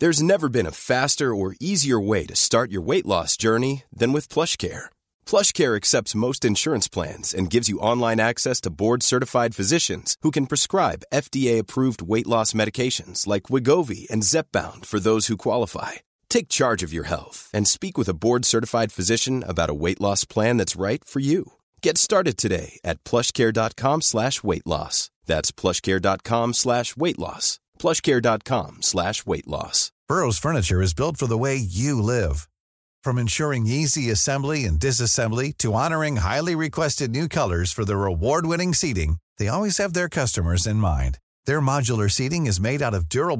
There's never been a faster or easier way to start your weight loss journey than with PlushCare. PlushCare accepts most insurance plans and gives you online access to board-certified physicians who can prescribe FDA-approved weight loss medications like Wegovy and Zepbound for those who qualify. Take charge of your health and speak with a board-certified physician about a weight loss plan that's right for you. Get started today at PlushCare.com/weight-loss. That's PlushCare.com/weight-loss. Way you live from insuring seeding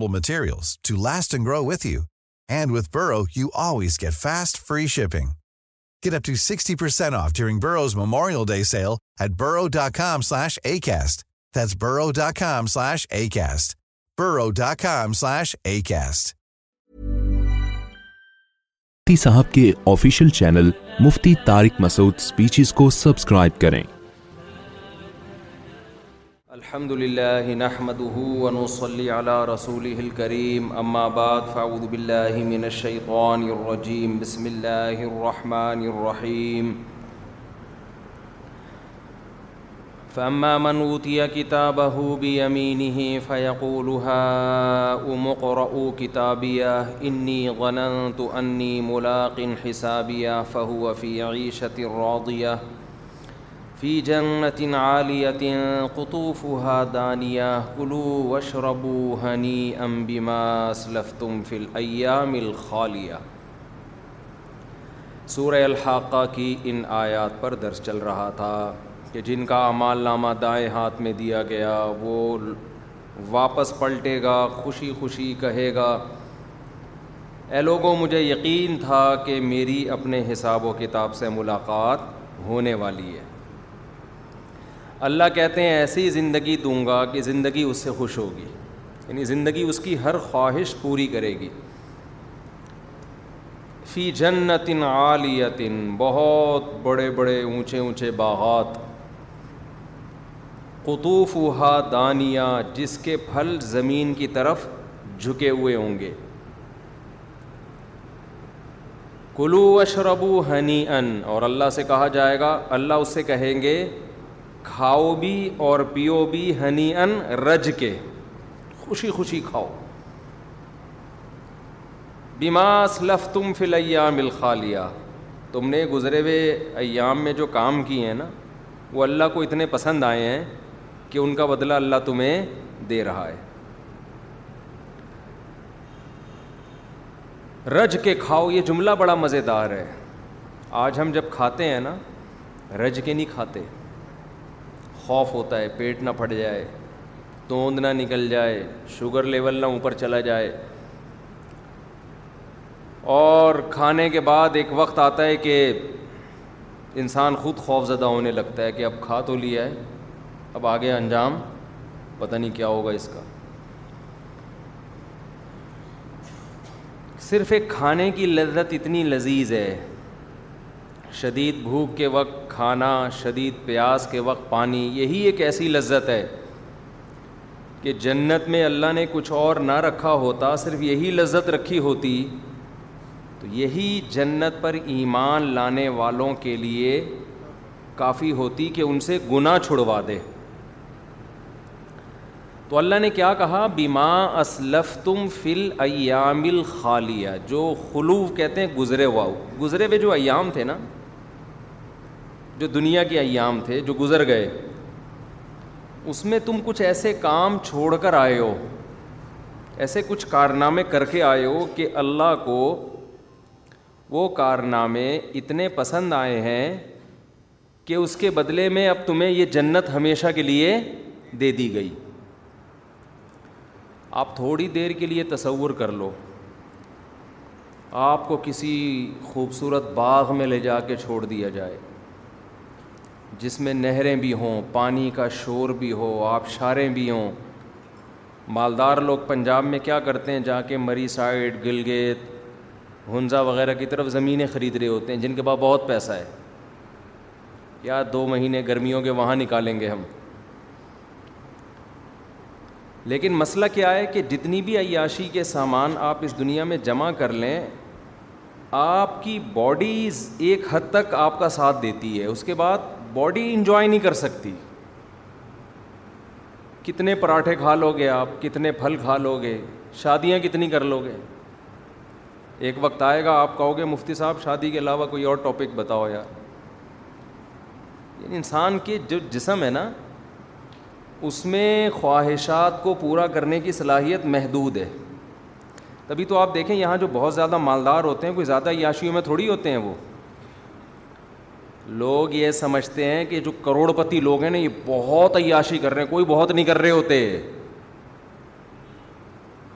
material grow with you and with peril brought brought burrow.com slash acast صاحب کے official channel Mufti Tariq Masood speeches کو subscribe کریں الحمد للہ بعد کریم ام من فاودہ minimum بسم اللہ الرحمان فأما من أوتي كتابه بيمينه فيقول امین ہی فیق إني ظننت أني ملاق کتابیہ فهو في عيشة راضية في جنة عالية قطوفها دانية كلوا واشربوا هنيئا بما أسلفتم في الأيام الخالية ماسلف تم فلع ملخالیہ سورۂ کی ان آیات پر درس چل رہا تھا کہ جن کا اعمال نامہ دائیں ہاتھ میں دیا گیا وہ واپس پلٹے گا خوشی خوشی کہے گا اے لوگوں مجھے یقین تھا کہ میری اپنے حساب و کتاب سے ملاقات ہونے والی ہے اللہ کہتے ہیں ایسی زندگی دوں گا کہ زندگی اس سے خوش ہوگی یعنی زندگی اس کی ہر خواہش پوری کرے گی فی جنت عالیتن بہت بڑے بڑے اونچے اونچے باغات قطوف ہا دانیہ جس کے پھل زمین کی طرف جھکے ہوئے ہوں گے کلو اشربو ہنی ان اور اللہ سے کہا جائے گا اللہ اس سے کہیں گے کھاؤ بھی اور پیو بھی ہنی ان رج کے خوشی خوشی کھاؤ بیماس لف تم فلیام الخالیہ تم نے گزرے ہوئے ایام میں جو کام کیے ہیں نا وہ اللہ کو اتنے پسند آئے ہیں کہ ان کا بدلہ اللہ تمہیں دے رہا ہے رج کے کھاؤ یہ جملہ بڑا مزیدار ہے آج ہم جب کھاتے ہیں نا رج کے نہیں کھاتے خوف ہوتا ہے پیٹ نہ پھٹ جائے توند نہ نکل جائے شوگر لیول نہ اوپر چلا جائے اور کھانے کے بعد ایک وقت آتا ہے کہ انسان خود خوف زدہ ہونے لگتا ہے کہ اب کھا تو لیا ہے اب آگے انجام پتہ نہیں کیا ہوگا اس کا صرف ایک کھانے کی لذت اتنی لذیذ ہے شدید بھوک کے وقت کھانا شدید پیاس کے وقت پانی یہی ایک ایسی لذت ہے کہ جنت میں اللہ نے کچھ اور نہ رکھا ہوتا صرف یہی لذت رکھی ہوتی تو یہی جنت پر ایمان لانے والوں کے لیے کافی ہوتی کہ ان سے گناہ چھڑوا دے تو اللہ نے کیا کہا بیما اسلف تم فل ایام الخالیہ جو خلوف کہتے ہیں گزرے واؤ گزرے ہوئے جو ایام تھے نا جو دنیا کے ایام تھے جو گزر گئے اس میں تم کچھ ایسے کام چھوڑ کر آئے ہو ایسے کچھ کارنامے کر کے آئے ہو کہ اللہ کو وہ کارنامے اتنے پسند آئے ہیں کہ اس کے بدلے میں اب تمہیں یہ جنت ہمیشہ کے لیے دے دی گئی آپ تھوڑی دیر کے لیے تصور کر لو آپ کو کسی خوبصورت باغ میں لے جا کے چھوڑ دیا جائے جس میں نہریں بھی ہوں پانی کا شور بھی ہو آبشاریں بھی ہوں مالدار لوگ پنجاب میں کیا کرتے ہیں جا کے مری سائڈ گلگیت ہنزا وغیرہ کی طرف زمینیں خرید رہے ہوتے ہیں جن کے پاس بہت پیسہ ہے یا دو مہینے گرمیوں کے وہاں نکالیں گے ہم لیکن مسئلہ کیا ہے کہ جتنی بھی عیاشی کے سامان آپ اس دنیا میں جمع کر لیں آپ کی باڈی ایک حد تک آپ کا ساتھ دیتی ہے اس کے بعد باڈی انجوائے نہیں کر سکتی کتنے پراٹھے کھا لو گے آپ کتنے پھل کھا لو گے شادیاں کتنی کر لو گے ایک وقت آئے گا آپ کہو گے مفتی صاحب شادی کے علاوہ کوئی اور ٹاپک بتاؤ یار یعنی انسان کے جو جسم ہے نا اس میں خواہشات کو پورا کرنے کی صلاحیت محدود ہے تبھی تو آپ دیکھیں یہاں جو بہت زیادہ مالدار ہوتے ہیں کوئی زیادہ عیاشیوں میں تھوڑی ہوتے ہیں وہ لوگ یہ سمجھتے ہیں کہ جو کروڑ پتی لوگ ہیں نا یہ بہت عیاشی کر رہے ہیں کوئی بہت نہیں کر رہے ہوتے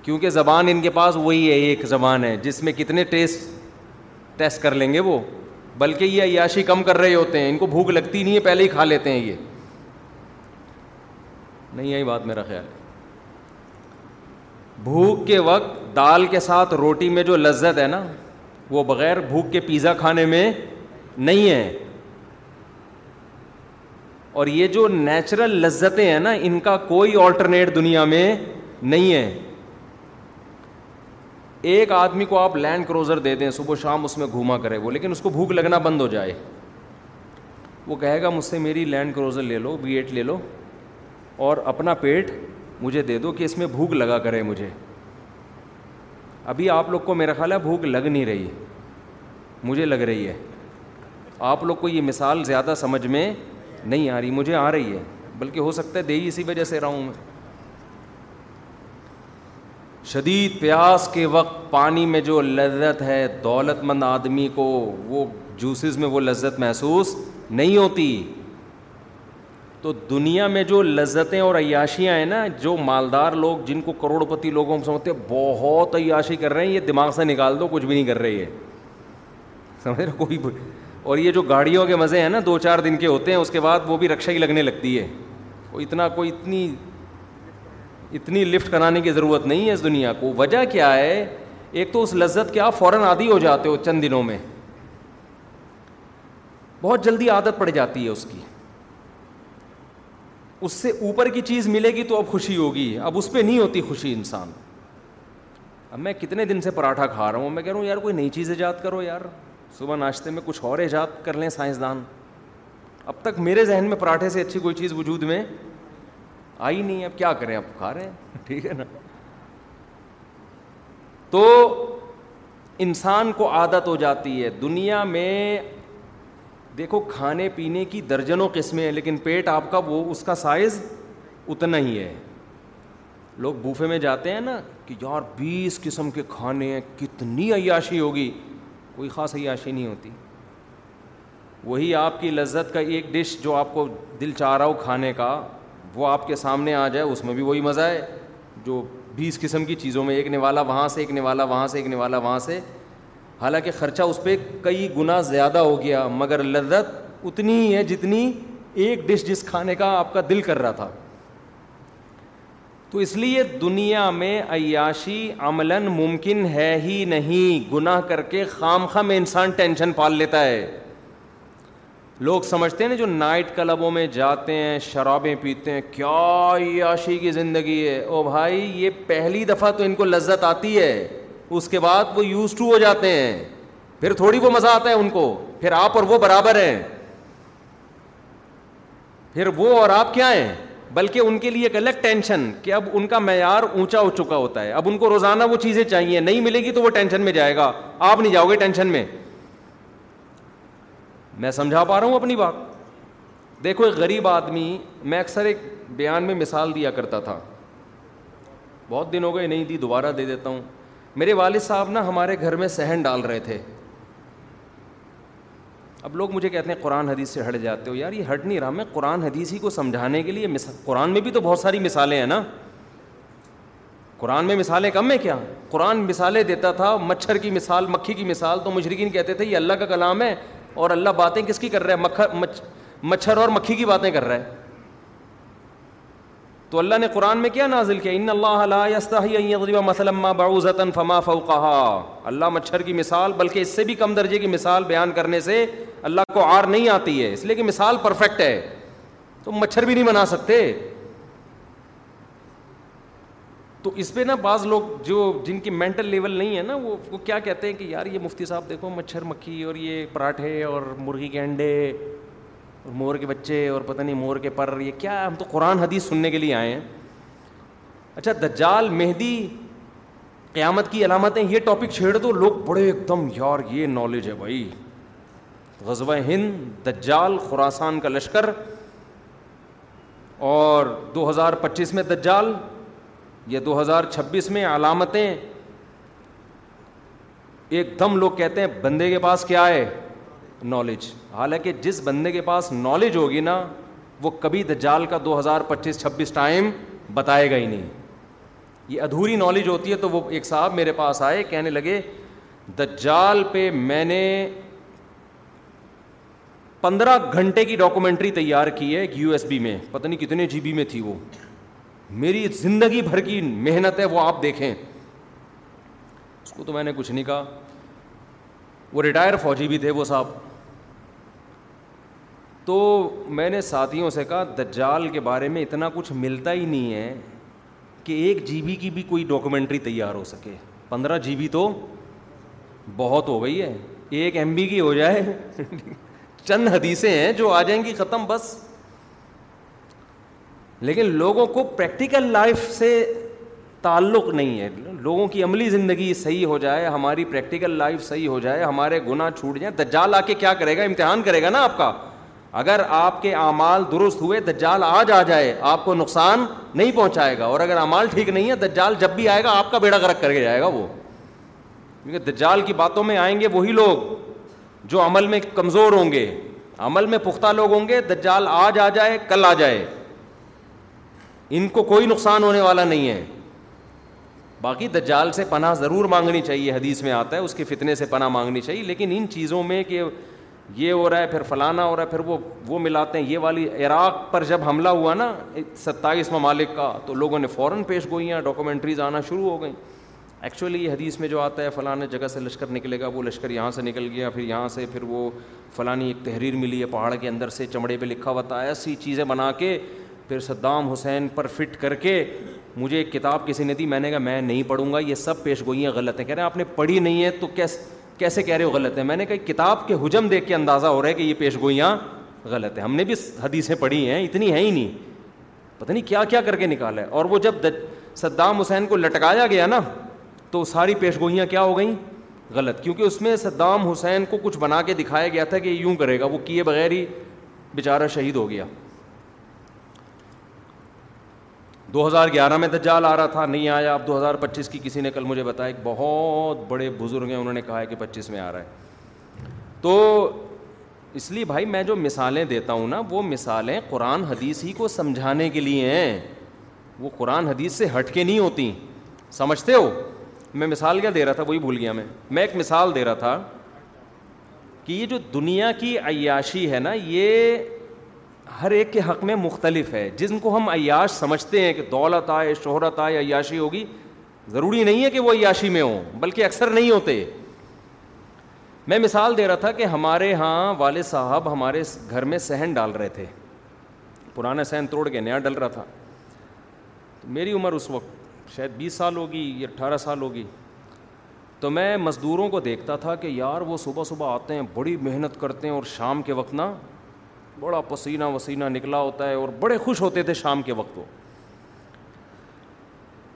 کیونکہ زبان ان کے پاس وہی ہے ایک زبان ہے جس میں کتنے ٹیسٹ ٹیسٹ کر لیں گے وہ بلکہ یہ عیاشی کم کر رہے ہوتے ہیں ان کو بھوک لگتی نہیں ہے پہلے ہی کھا لیتے ہیں یہ نہیں یہی بات میرا خیال ہے بھوک کے وقت دال کے ساتھ روٹی میں جو لذت ہے نا وہ بغیر بھوک کے پیزا کھانے میں نہیں ہے اور یہ جو نیچرل لذتیں ہیں نا ان کا کوئی آلٹرنیٹ دنیا میں نہیں ہے ایک آدمی کو آپ لینڈ کروزر دے دیں صبح شام اس میں گھوما کرے وہ لیکن اس کو بھوک لگنا بند ہو جائے وہ کہے گا مجھ سے میری لینڈ کروزر لے لو بی ایٹ لے لو اور اپنا پیٹ مجھے دے دو کہ اس میں بھوک لگا کرے مجھے ابھی آپ لوگ کو میرا خیال ہے بھوک لگ نہیں رہی مجھے لگ رہی ہے آپ لوگ کو یہ مثال زیادہ سمجھ میں نہیں آ رہی مجھے آ رہی ہے بلکہ ہو سکتا ہے دیہی اسی وجہ سے رہا ہوں میں شدید پیاس کے وقت پانی میں جو لذت ہے دولت مند آدمی کو وہ جوسز میں وہ لذت محسوس نہیں ہوتی تو دنیا میں جو لذتیں اور عیاشیاں ہیں نا جو مالدار لوگ جن کو کروڑ پتی لوگوں کو سمجھتے بہت عیاشی کر رہے ہیں یہ دماغ سے نکال دو کچھ بھی نہیں کر رہے سمجھ رہے کوئی اور یہ جو گاڑیوں کے مزے ہیں نا دو چار دن کے ہوتے ہیں اس کے بعد وہ بھی رکشا ہی لگنے لگتی ہے اتنا کوئی اتنی اتنی لفٹ کرانے کی ضرورت نہیں ہے اس دنیا کو وجہ کیا ہے ایک تو اس لذت کے آپ فوراً عادی ہو جاتے ہو چند دنوں میں بہت جلدی عادت پڑ جاتی ہے اس کی اس سے اوپر کی چیز ملے گی تو اب خوشی ہوگی اب اس پہ نہیں ہوتی خوشی انسان اب میں کتنے دن سے پراٹھا کھا رہا ہوں میں کہہ رہا ہوں یار کوئی نئی چیز ایجاد کرو یار صبح ناشتے میں کچھ اور ایجاد کر لیں سائنسدان اب تک میرے ذہن میں پراٹھے سے اچھی کوئی چیز وجود میں آئی نہیں اب کیا کریں اب کھا رہے ہیں ٹھیک ہے نا تو انسان کو عادت ہو جاتی ہے دنیا میں دیکھو کھانے پینے کی درجنوں قسمیں ہیں لیکن پیٹ آپ کا وہ اس کا سائز اتنا ہی ہے لوگ بوفے میں جاتے ہیں نا کہ یار بیس قسم کے کھانے ہیں کتنی عیاشی ہوگی کوئی خاص عیاشی نہیں ہوتی وہی آپ کی لذت کا ایک ڈش جو آپ کو دل چاہ رہا ہو کھانے کا وہ آپ کے سامنے آ جائے اس میں بھی وہی مزہ ہے جو بیس قسم کی چیزوں میں ایک نوالا وہاں سے ایک نوالا وہاں سے ایک نوالا وہاں سے حالانکہ خرچہ اس پہ کئی گنا زیادہ ہو گیا مگر لذت اتنی ہی ہے جتنی ایک ڈش جس کھانے کا آپ کا دل کر رہا تھا تو اس لیے دنیا میں عیاشی عملاً ممکن ہے ہی نہیں گناہ کر کے خام خام انسان ٹینشن پال لیتا ہے لوگ سمجھتے ہیں نا جو نائٹ کلبوں میں جاتے ہیں شرابیں پیتے ہیں کیا عیاشی کی زندگی ہے او بھائی یہ پہلی دفعہ تو ان کو لذت آتی ہے اس کے بعد وہ یوز ٹو ہو جاتے ہیں پھر تھوڑی وہ مزہ آتا ہے ان کو پھر آپ اور وہ برابر ہیں پھر وہ اور آپ کیا ہیں بلکہ ان کے لیے ایک الگ ٹینشن کہ اب ان کا معیار اونچا ہو چکا ہوتا ہے اب ان کو روزانہ وہ چیزیں چاہیے نہیں ملے گی تو وہ ٹینشن میں جائے گا آپ نہیں جاؤ گے ٹینشن میں میں سمجھا پا رہا ہوں اپنی بات دیکھو ایک غریب آدمی میں اکثر ایک بیان میں مثال دیا کرتا تھا بہت دن ہو گئے نہیں دی دوبارہ دے دیتا ہوں میرے والد صاحب نا ہمارے گھر میں صحن ڈال رہے تھے اب لوگ مجھے کہتے ہیں قرآن حدیث سے ہٹ جاتے ہو یار یہ ہٹ نہیں رہا میں قرآن حدیث ہی کو سمجھانے کے لیے قرآن میں بھی تو بہت ساری مثالیں ہیں نا قرآن میں مثالیں کم ہیں کیا قرآن مثالیں دیتا تھا مچھر کی مثال مکھی کی مثال تو مشرقین کہتے تھے یہ اللہ کا کلام ہے اور اللہ باتیں کس کی کر رہا ہے مکھر مچھر اور مکھی کی باتیں کر رہا ہے تو اللہ نے قرآن میں کیا نازل کیا ان اللہ اللہ فما مچھر کی مثال بلکہ اس سے بھی کم درجے کی مثال بیان کرنے سے اللہ کو آر نہیں آتی ہے اس لیے کہ مثال پرفیکٹ ہے تو مچھر بھی نہیں بنا سکتے تو اس پہ نا بعض لوگ جو جن کی مینٹل لیول نہیں ہے نا وہ کیا کہتے ہیں کہ یار یہ مفتی صاحب دیکھو مچھر مکھی اور یہ پراٹھے اور مرغی کے انڈے مور کے بچے اور پتہ نہیں مور کے پر یہ کیا ہم تو قرآن حدیث سننے کے لیے آئے ہیں اچھا دجال مہدی قیامت کی علامتیں یہ ٹاپک چھیڑ دو لوگ بڑے ایک دم یار یہ نالج ہے بھائی غزو ہند دجال خوراسان کا لشکر اور دو ہزار پچیس میں دجال یا دو ہزار چھبیس میں علامتیں ایک دم لوگ کہتے ہیں بندے کے پاس کیا ہے نالج حالانکہ جس بندے کے پاس نالج ہوگی نا وہ کبھی دجال کا دو ہزار پچیس چھبیس ٹائم بتائے گا ہی نہیں یہ ادھوری نالج ہوتی ہے تو وہ ایک صاحب میرے پاس آئے کہنے لگے دجال پہ میں نے پندرہ گھنٹے کی ڈاکومنٹری تیار کی ہے ایک یو ایس بی میں پتہ نہیں کتنے جی بی میں تھی وہ میری زندگی بھر کی محنت ہے وہ آپ دیکھیں اس کو تو میں نے کچھ نہیں کہا وہ ریٹائر فوجی بھی تھے وہ صاحب تو میں نے ساتھیوں سے کہا دجال کے بارے میں اتنا کچھ ملتا ہی نہیں ہے کہ ایک جی بی کی بھی کوئی ڈاکومنٹری تیار ہو سکے پندرہ جی بی تو بہت ہو گئی ہے ایک ایم بی کی ہو جائے چند حدیثیں ہیں جو آ جائیں گی ختم بس لیکن لوگوں کو پریکٹیکل لائف سے تعلق نہیں ہے لوگوں کی عملی زندگی صحیح ہو جائے ہماری پریکٹیکل لائف صحیح ہو جائے ہمارے گناہ چھوٹ جائیں دجال آ کے کیا کرے گا امتحان کرے گا نا آپ کا اگر آپ کے اعمال درست ہوئے دجال آج آ جائے آپ کو نقصان نہیں پہنچائے گا اور اگر اعمال ٹھیک نہیں ہے دجال جب بھی آئے گا آپ کا بیڑا گرک کر کے جائے گا وہ کیونکہ دجال کی باتوں میں آئیں گے وہی لوگ جو عمل میں کمزور ہوں گے عمل میں پختہ لوگ ہوں گے دجال آج آ جائے کل آ جائے ان کو کوئی نقصان ہونے والا نہیں ہے باقی دجال سے پناہ ضرور مانگنی چاہیے حدیث میں آتا ہے اس کے فتنے سے پناہ مانگنی چاہیے لیکن ان چیزوں میں کہ یہ ہو رہا ہے پھر فلانا ہو رہا ہے پھر وہ وہ ملاتے ہیں یہ والی عراق پر جب حملہ ہوا نا ستائیس ممالک کا تو لوگوں نے فوراً پیش گوئیاں ڈاکومنٹریز آنا شروع ہو گئیں ایکچولی یہ حدیث میں جو آتا ہے فلاں جگہ سے لشکر نکلے گا وہ لشکر یہاں سے نکل گیا پھر یہاں سے پھر وہ فلانی ایک تحریر ملی ہے پہاڑ کے اندر سے چمڑے پہ لکھا ہوا تھا ایسی چیزیں بنا کے پھر صدام حسین پر فٹ کر کے مجھے ایک کتاب کسی نے دی میں نے کہا میں نہیں پڑھوں گا یہ سب پیش گوئیاں غلط ہیں کہہ رہے ہیں آپ نے پڑھی نہیں ہے تو کیس کیسے کہہ رہے ہو غلط ہے میں نے کہا کتاب کے حجم دیکھ کے اندازہ ہو رہا ہے کہ یہ پیش گوئیاں غلط ہیں ہم نے بھی حدیثیں پڑھی ہیں اتنی ہیں ہی نہیں پتہ نہیں کیا کیا کر کے نکالا ہے اور وہ جب صدام حسین کو لٹکایا گیا نا تو ساری پیش گوئیاں کیا ہو گئیں غلط کیونکہ اس میں صدام حسین کو کچھ بنا کے دکھایا گیا تھا کہ یوں کرے گا وہ کیے بغیر ہی بیچارہ شہید ہو گیا دو ہزار گیارہ میں دجال آ رہا تھا نہیں آیا اب دو ہزار پچیس کی کسی نے کل مجھے بتایا ایک بہت بڑے بزرگ ہیں انہوں نے کہا ہے کہ پچیس میں آ رہا ہے تو اس لیے بھائی میں جو مثالیں دیتا ہوں نا وہ مثالیں قرآن حدیث ہی کو سمجھانے کے لیے ہیں وہ قرآن حدیث سے ہٹ کے نہیں ہوتی سمجھتے ہو میں مثال کیا دے رہا تھا وہی بھول گیا میں میں ایک مثال دے رہا تھا کہ یہ جو دنیا کی عیاشی ہے نا یہ ہر ایک کے حق میں مختلف ہے جن کو ہم عیاش سمجھتے ہیں کہ دولت آئے شہرت آئے عیاشی ہوگی ضروری نہیں ہے کہ وہ عیاشی میں ہوں بلکہ اکثر نہیں ہوتے میں مثال دے رہا تھا کہ ہمارے یہاں والد صاحب ہمارے گھر میں صحن ڈال رہے تھے پرانا صحن توڑ کے نیا ڈل رہا تھا میری عمر اس وقت شاید بیس سال ہوگی یا اٹھارہ سال ہوگی تو میں مزدوروں کو دیکھتا تھا کہ یار وہ صبح صبح آتے ہیں بڑی محنت کرتے ہیں اور شام کے وقت نا بڑا پسینہ وسینہ نکلا ہوتا ہے اور بڑے خوش ہوتے تھے شام کے وقت وہ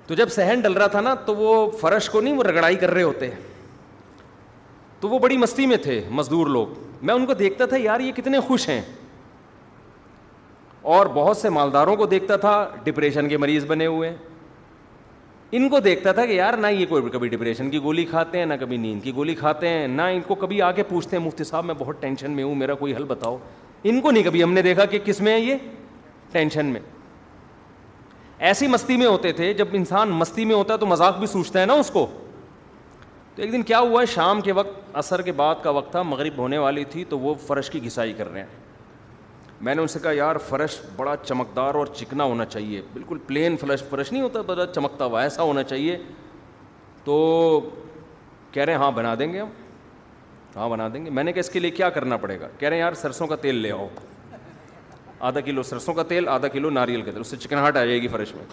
تو جب سہن ڈل رہا تھا نا تو وہ فرش کو نہیں وہ رگڑائی کر رہے ہوتے تو وہ بڑی مستی میں تھے مزدور لوگ میں ان کو دیکھتا تھا یار یہ کتنے خوش ہیں اور بہت سے مالداروں کو دیکھتا تھا ڈپریشن کے مریض بنے ہوئے ان کو دیکھتا تھا کہ یار نہ یہ کوئی کبھی ڈپریشن کی گولی کھاتے ہیں نہ کبھی نیند کی گولی کھاتے ہیں نہ ان کو کبھی آ کے پوچھتے ہیں مفتی صاحب میں بہت ٹینشن میں ہوں میرا کوئی حل بتاؤ ان کو نہیں کبھی ہم نے دیکھا کہ کس میں ہے یہ ٹینشن میں ایسی مستی میں ہوتے تھے جب انسان مستی میں ہوتا ہے تو مذاق بھی سوچتا ہے نا اس کو تو ایک دن کیا ہوا ہے شام کے وقت عصر کے بعد کا وقت تھا مغرب ہونے والی تھی تو وہ فرش کی گھسائی کر رہے ہیں میں نے ان سے کہا یار فرش بڑا چمکدار اور چکنا ہونا چاہیے بالکل پلین فرش فرش نہیں ہوتا بڑا چمکتا ہوا ایسا ہونا چاہیے تو کہہ رہے ہیں ہاں بنا دیں گے ہم ہاں بنا دیں گے میں نے کہا اس کے لیے کیا کرنا پڑے گا کہہ رہے ہیں یار سرسوں کا تیل لے آؤ آدھا کلو سرسوں کا تیل آدھا کلو ناریل کا تیل اس سے چکناہٹ آ جائے گی فرش میں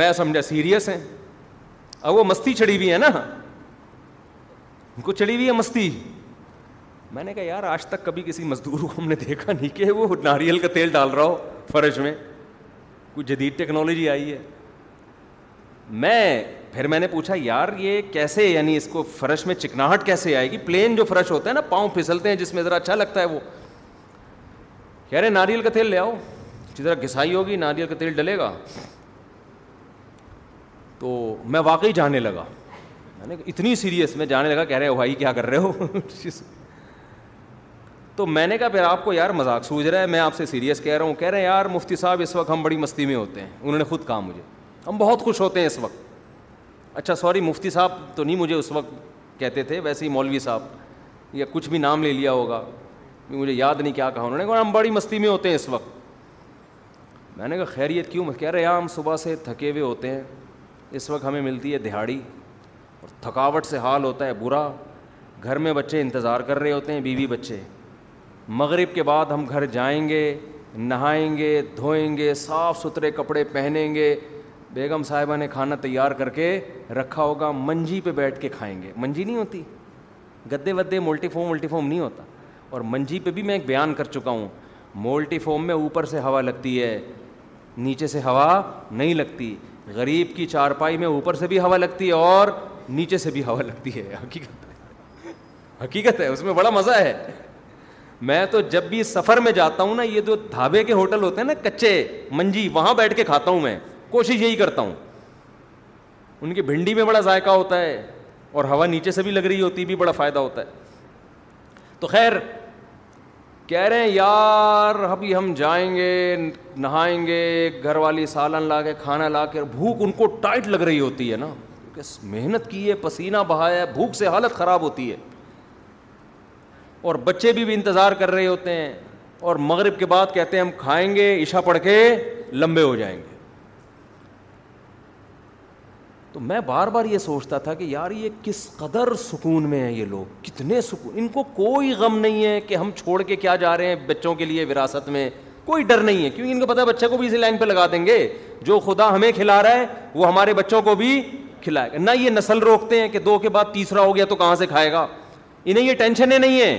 میں سمجھا سیریس ہیں اب وہ مستی چڑی ہوئی ہے نا ان کو چڑی ہوئی ہے مستی میں نے کہا یار آج تک کبھی کسی مزدور کو ہم نے دیکھا نہیں کہ وہ ناریل کا تیل ڈال رہا ہو فرش میں کوئی جدید ٹیکنالوجی آئی ہے میں پھر میں نے پوچھا یار یہ کیسے یعنی اس کو فرش میں چکناہٹ کیسے آئے گی پلین جو فرش ہوتا ہے نا پاؤں پھسلتے ہیں جس میں ذرا اچھا لگتا ہے وہ کہہ رہے ناریل کا تیل لے آؤ ذرا گھسائی ہوگی ناریل کا تیل ڈلے گا تو میں واقعی جانے لگا میں نے اتنی سیریس میں جانے لگا کہہ رہے بھائی کیا کر رہے ہو تو میں نے کہا پھر آپ کو یار مذاق سوج رہا ہے میں آپ سے سیریس کہہ رہا ہوں کہہ رہے ہیں یار مفتی صاحب اس وقت ہم بڑی مستی میں ہوتے ہیں انہوں نے خود کہا مجھے ہم بہت خوش ہوتے ہیں اس وقت اچھا سوری مفتی صاحب تو نہیں مجھے اس وقت کہتے تھے ویسے ہی مولوی صاحب یا کچھ بھی نام لے لیا ہوگا مجھے یاد نہیں کیا کہا انہوں نے کہا ہم بڑی مستی میں ہوتے ہیں اس وقت میں نے کہا خیریت کیوں کہہ رہے ہم صبح سے تھکے ہوئے ہوتے ہیں اس وقت ہمیں ملتی ہے دہاڑی اور تھکاوٹ سے حال ہوتا ہے برا گھر میں بچے انتظار کر رہے ہوتے ہیں بیوی بچے مغرب کے بعد ہم گھر جائیں گے نہائیں گے دھوئیں گے صاف ستھرے کپڑے پہنیں گے بیگم صاحبہ نے کھانا تیار کر کے رکھا ہوگا منجی پہ بیٹھ کے کھائیں گے منجی نہیں ہوتی گدے ودے مولٹی فوم مولٹی فوم نہیں ہوتا اور منجی پہ بھی میں ایک بیان کر چکا ہوں مولٹی فوم میں اوپر سے ہوا لگتی ہے نیچے سے ہوا نہیں لگتی غریب کی چارپائی میں اوپر سے بھی ہوا لگتی ہے اور نیچے سے بھی ہوا لگتی ہے حقیقت ہے حقیقت ہے اس میں بڑا مزہ ہے میں تو جب بھی سفر میں جاتا ہوں نا یہ جو ڈھابے کے ہوٹل ہوتے ہیں نا کچے منجی وہاں بیٹھ کے کھاتا ہوں میں کوشش یہی کرتا ہوں ان کی بھنڈی میں بڑا ذائقہ ہوتا ہے اور ہوا نیچے سے بھی لگ رہی ہوتی بھی بڑا فائدہ ہوتا ہے تو خیر کہہ رہے ہیں یار ابھی ہم جائیں گے نہائیں گے گھر والی سالن لا کے کھانا لا کے بھوک ان کو ٹائٹ لگ رہی ہوتی ہے نا کیونکہ محنت کی ہے پسینہ بہایا ہے بھوک سے حالت خراب ہوتی ہے اور بچے بھی بھی انتظار کر رہے ہوتے ہیں اور مغرب کے بعد کہتے ہیں ہم کھائیں گے عشا پڑھ کے لمبے ہو جائیں گے تو میں بار بار یہ سوچتا تھا کہ یار یہ کس قدر سکون میں ہیں یہ لوگ کتنے سکون ان کو کوئی غم نہیں ہے کہ ہم چھوڑ کے کیا جا رہے ہیں بچوں کے لیے وراثت میں کوئی ڈر نہیں ہے کیونکہ ان کو پتا ہے بچے کو بھی اسی لائن پہ لگا دیں گے جو خدا ہمیں کھلا رہا ہے وہ ہمارے بچوں کو بھی کھلائے گا نہ یہ نسل روکتے ہیں کہ دو کے بعد تیسرا ہو گیا تو کہاں سے کھائے گا انہیں یہ ٹینشنیں نہیں ہیں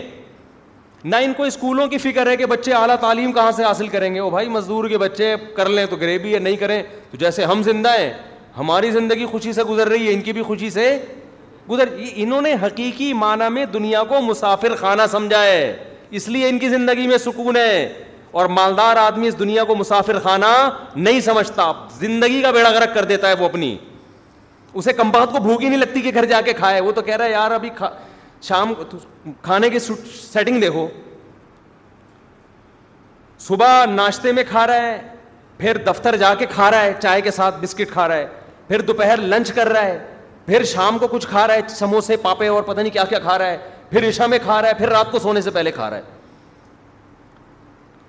نہ ان کو اسکولوں کی فکر ہے کہ بچے اعلیٰ تعلیم کہاں سے حاصل کریں گے وہ بھائی مزدور کے بچے کر لیں تو غریبی ہے نہیں کریں تو جیسے ہم زندہ ہیں ہماری زندگی خوشی سے گزر رہی ہے ان کی بھی خوشی سے گزر انہوں نے حقیقی معنی میں دنیا کو مسافر خانہ سمجھا ہے اس لیے ان کی زندگی میں سکون ہے اور مالدار آدمی اس دنیا کو مسافر خانہ نہیں سمجھتا زندگی کا بیڑا غرق کر دیتا ہے وہ اپنی اسے کمپات کو بھوک ہی نہیں لگتی کہ گھر جا کے کھائے وہ تو کہہ رہا ہے یار ابھی شام کھانے کی سیٹنگ دیکھو صبح ناشتے میں کھا رہا ہے پھر دفتر جا کے کھا رہا ہے چائے کے ساتھ بسکٹ کھا رہا ہے پھر دوپہر لنچ کر رہا ہے پھر شام کو کچھ کھا رہا ہے سموسے پاپے اور پتہ نہیں کیا کیا کھا رہا ہے پھر عشاء میں کھا رہا ہے پھر رات کو سونے سے پہلے کھا رہا ہے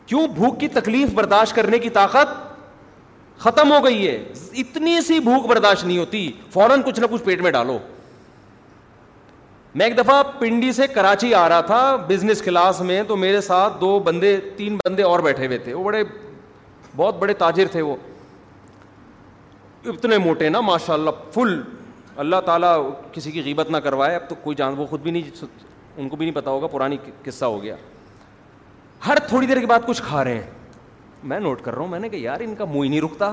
کیوں بھوک کی تکلیف برداشت کرنے کی طاقت ختم ہو گئی ہے اتنی سی بھوک برداشت نہیں ہوتی فوراً کچھ نہ کچھ پیٹ میں ڈالو میں ایک دفعہ پنڈی سے کراچی آ رہا تھا بزنس کلاس میں تو میرے ساتھ دو بندے تین بندے اور بیٹھے ہوئے تھے وہ بڑے بہت بڑے تاجر تھے وہ اتنے موٹے نا ماشاء اللہ فل اللہ تعالیٰ کسی کی غیبت نہ کروائے اب تو کوئی جان وہ خود بھی نہیں ان کو بھی نہیں پتا ہوگا پرانی قصہ ہو گیا ہر تھوڑی دیر کے بعد کچھ کھا رہے ہیں میں نوٹ کر رہا ہوں میں نے کہا یار ان کا منہ ہی نہیں رکتا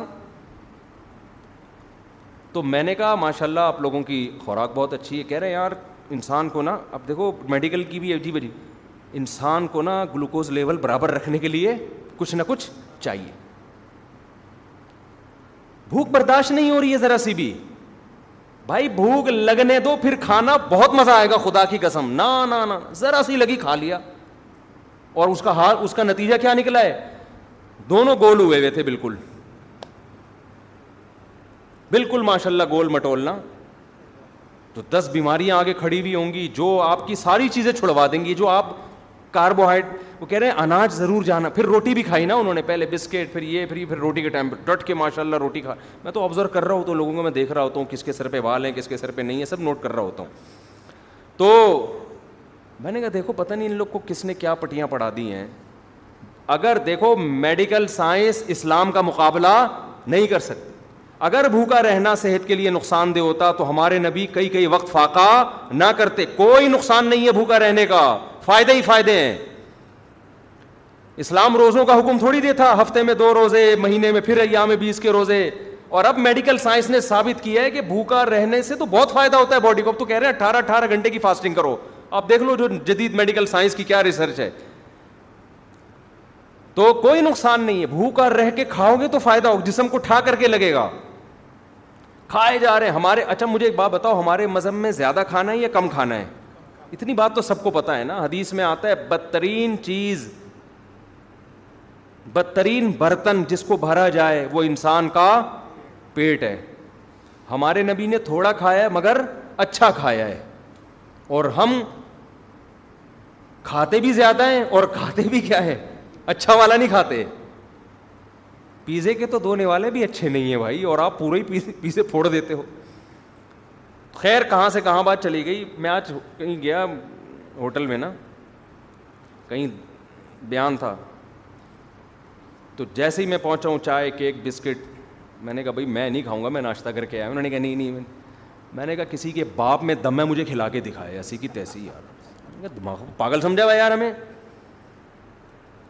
تو میں نے کہا ماشاء اللہ آپ لوگوں کی خوراک بہت اچھی ہے کہہ رہے ہیں یار انسان کو نا اب دیکھو میڈیکل کی بھی عجیب عجیب انسان کو نا گلوکوز لیول برابر رکھنے کے لیے کچھ نہ کچھ چاہیے بھوک برداشت نہیں ہو رہی ہے ذرا سی بھی بھائی بھوک لگنے دو پھر کھانا بہت مزہ آئے گا خدا کی کسم نہ ذرا سی لگی کھا لیا اور اس کا ہار اس کا نتیجہ کیا نکلا ہے دونوں گول ہوئے ہوئے تھے بالکل بالکل ماشاء اللہ گول مٹولنا تو دس بیماریاں آگے کھڑی ہوئی ہوں گی جو آپ کی ساری چیزیں چھڑوا دیں گی جو آپ کاربوہائیڈ وہ کہہ رہے ہیں اناج ضرور جانا پھر روٹی بھی کھائی نا انہوں نے پہلے بسکٹ پھر یہ پھر یہ پھر روٹی کے ٹائم پہ ڈٹ کے ماشاء اللہ روٹی کھا میں تو آبزرو کر رہا ہوں تو لوگوں کو میں دیکھ رہا ہوتا ہوں کس کے سر پہ وال ہیں کس کے سر پہ نہیں ہے سب نوٹ کر رہا ہوتا ہوں تو میں نے کہا دیکھو پتہ نہیں ان لوگ کو کس نے کیا پٹیاں پڑھا دی ہیں اگر دیکھو میڈیکل سائنس اسلام کا مقابلہ نہیں کر سکتی اگر بھوکا رہنا صحت کے لیے نقصان دہ ہوتا تو ہمارے نبی کئی کئی وقت فاقا نہ کرتے کوئی نقصان نہیں ہے بھوکا رہنے کا فائدے ہی فائدے ہیں اسلام روزوں کا حکم تھوڑی دیتا تھا ہفتے میں دو روزے مہینے میں پھر بیس کے روزے اور اب میڈیکل سائنس نے ثابت کیا ہے کہ بھوکا رہنے سے تو بہت فائدہ ہوتا ہے باڈی کو اب تو کہہ رہے ہیں اٹھارہ اٹھارہ گھنٹے کی فاسٹنگ کرو اب دیکھ لو جو جدید میڈیکل سائنس کی کیا ریسرچ ہے تو کوئی نقصان نہیں ہے بھوکا رہ کے کھاؤ گے تو فائدہ ہوگا جسم کو ٹھا کر کے لگے گا کھائے جا رہے ہیں ہمارے اچھا مجھے ایک بات بتاؤ ہمارے مذہب میں زیادہ کھانا ہے یا کم کھانا ہے اتنی بات تو سب کو پتہ ہے نا حدیث میں آتا ہے بدترین چیز بدترین برتن جس کو بھرا جائے وہ انسان کا پیٹ ہے ہمارے نبی نے تھوڑا کھایا ہے مگر اچھا کھایا ہے اور ہم کھاتے بھی زیادہ ہیں اور کھاتے بھی کیا ہے اچھا والا نہیں کھاتے پیزے کے تو دونے والے بھی اچھے نہیں ہیں بھائی اور آپ پورے ہی پیزے پھوڑ دیتے ہو خیر کہاں سے کہاں بات چلی گئی میں آج کہیں گیا ہوٹل میں نا کہیں بیان تھا تو جیسے ہی میں پہنچا ہوں چائے کیک بسکٹ میں نے کہا بھائی میں نہیں کھاؤں گا میں ناشتہ کر کے آیا انہوں نے کہا نہیں نہیں میں نے کہا کسی کے باپ میں دم ہے مجھے کھلا کے دکھایا ایسی کی تیسی یار دماغ پاگل سمجھا بھائی یار ہمیں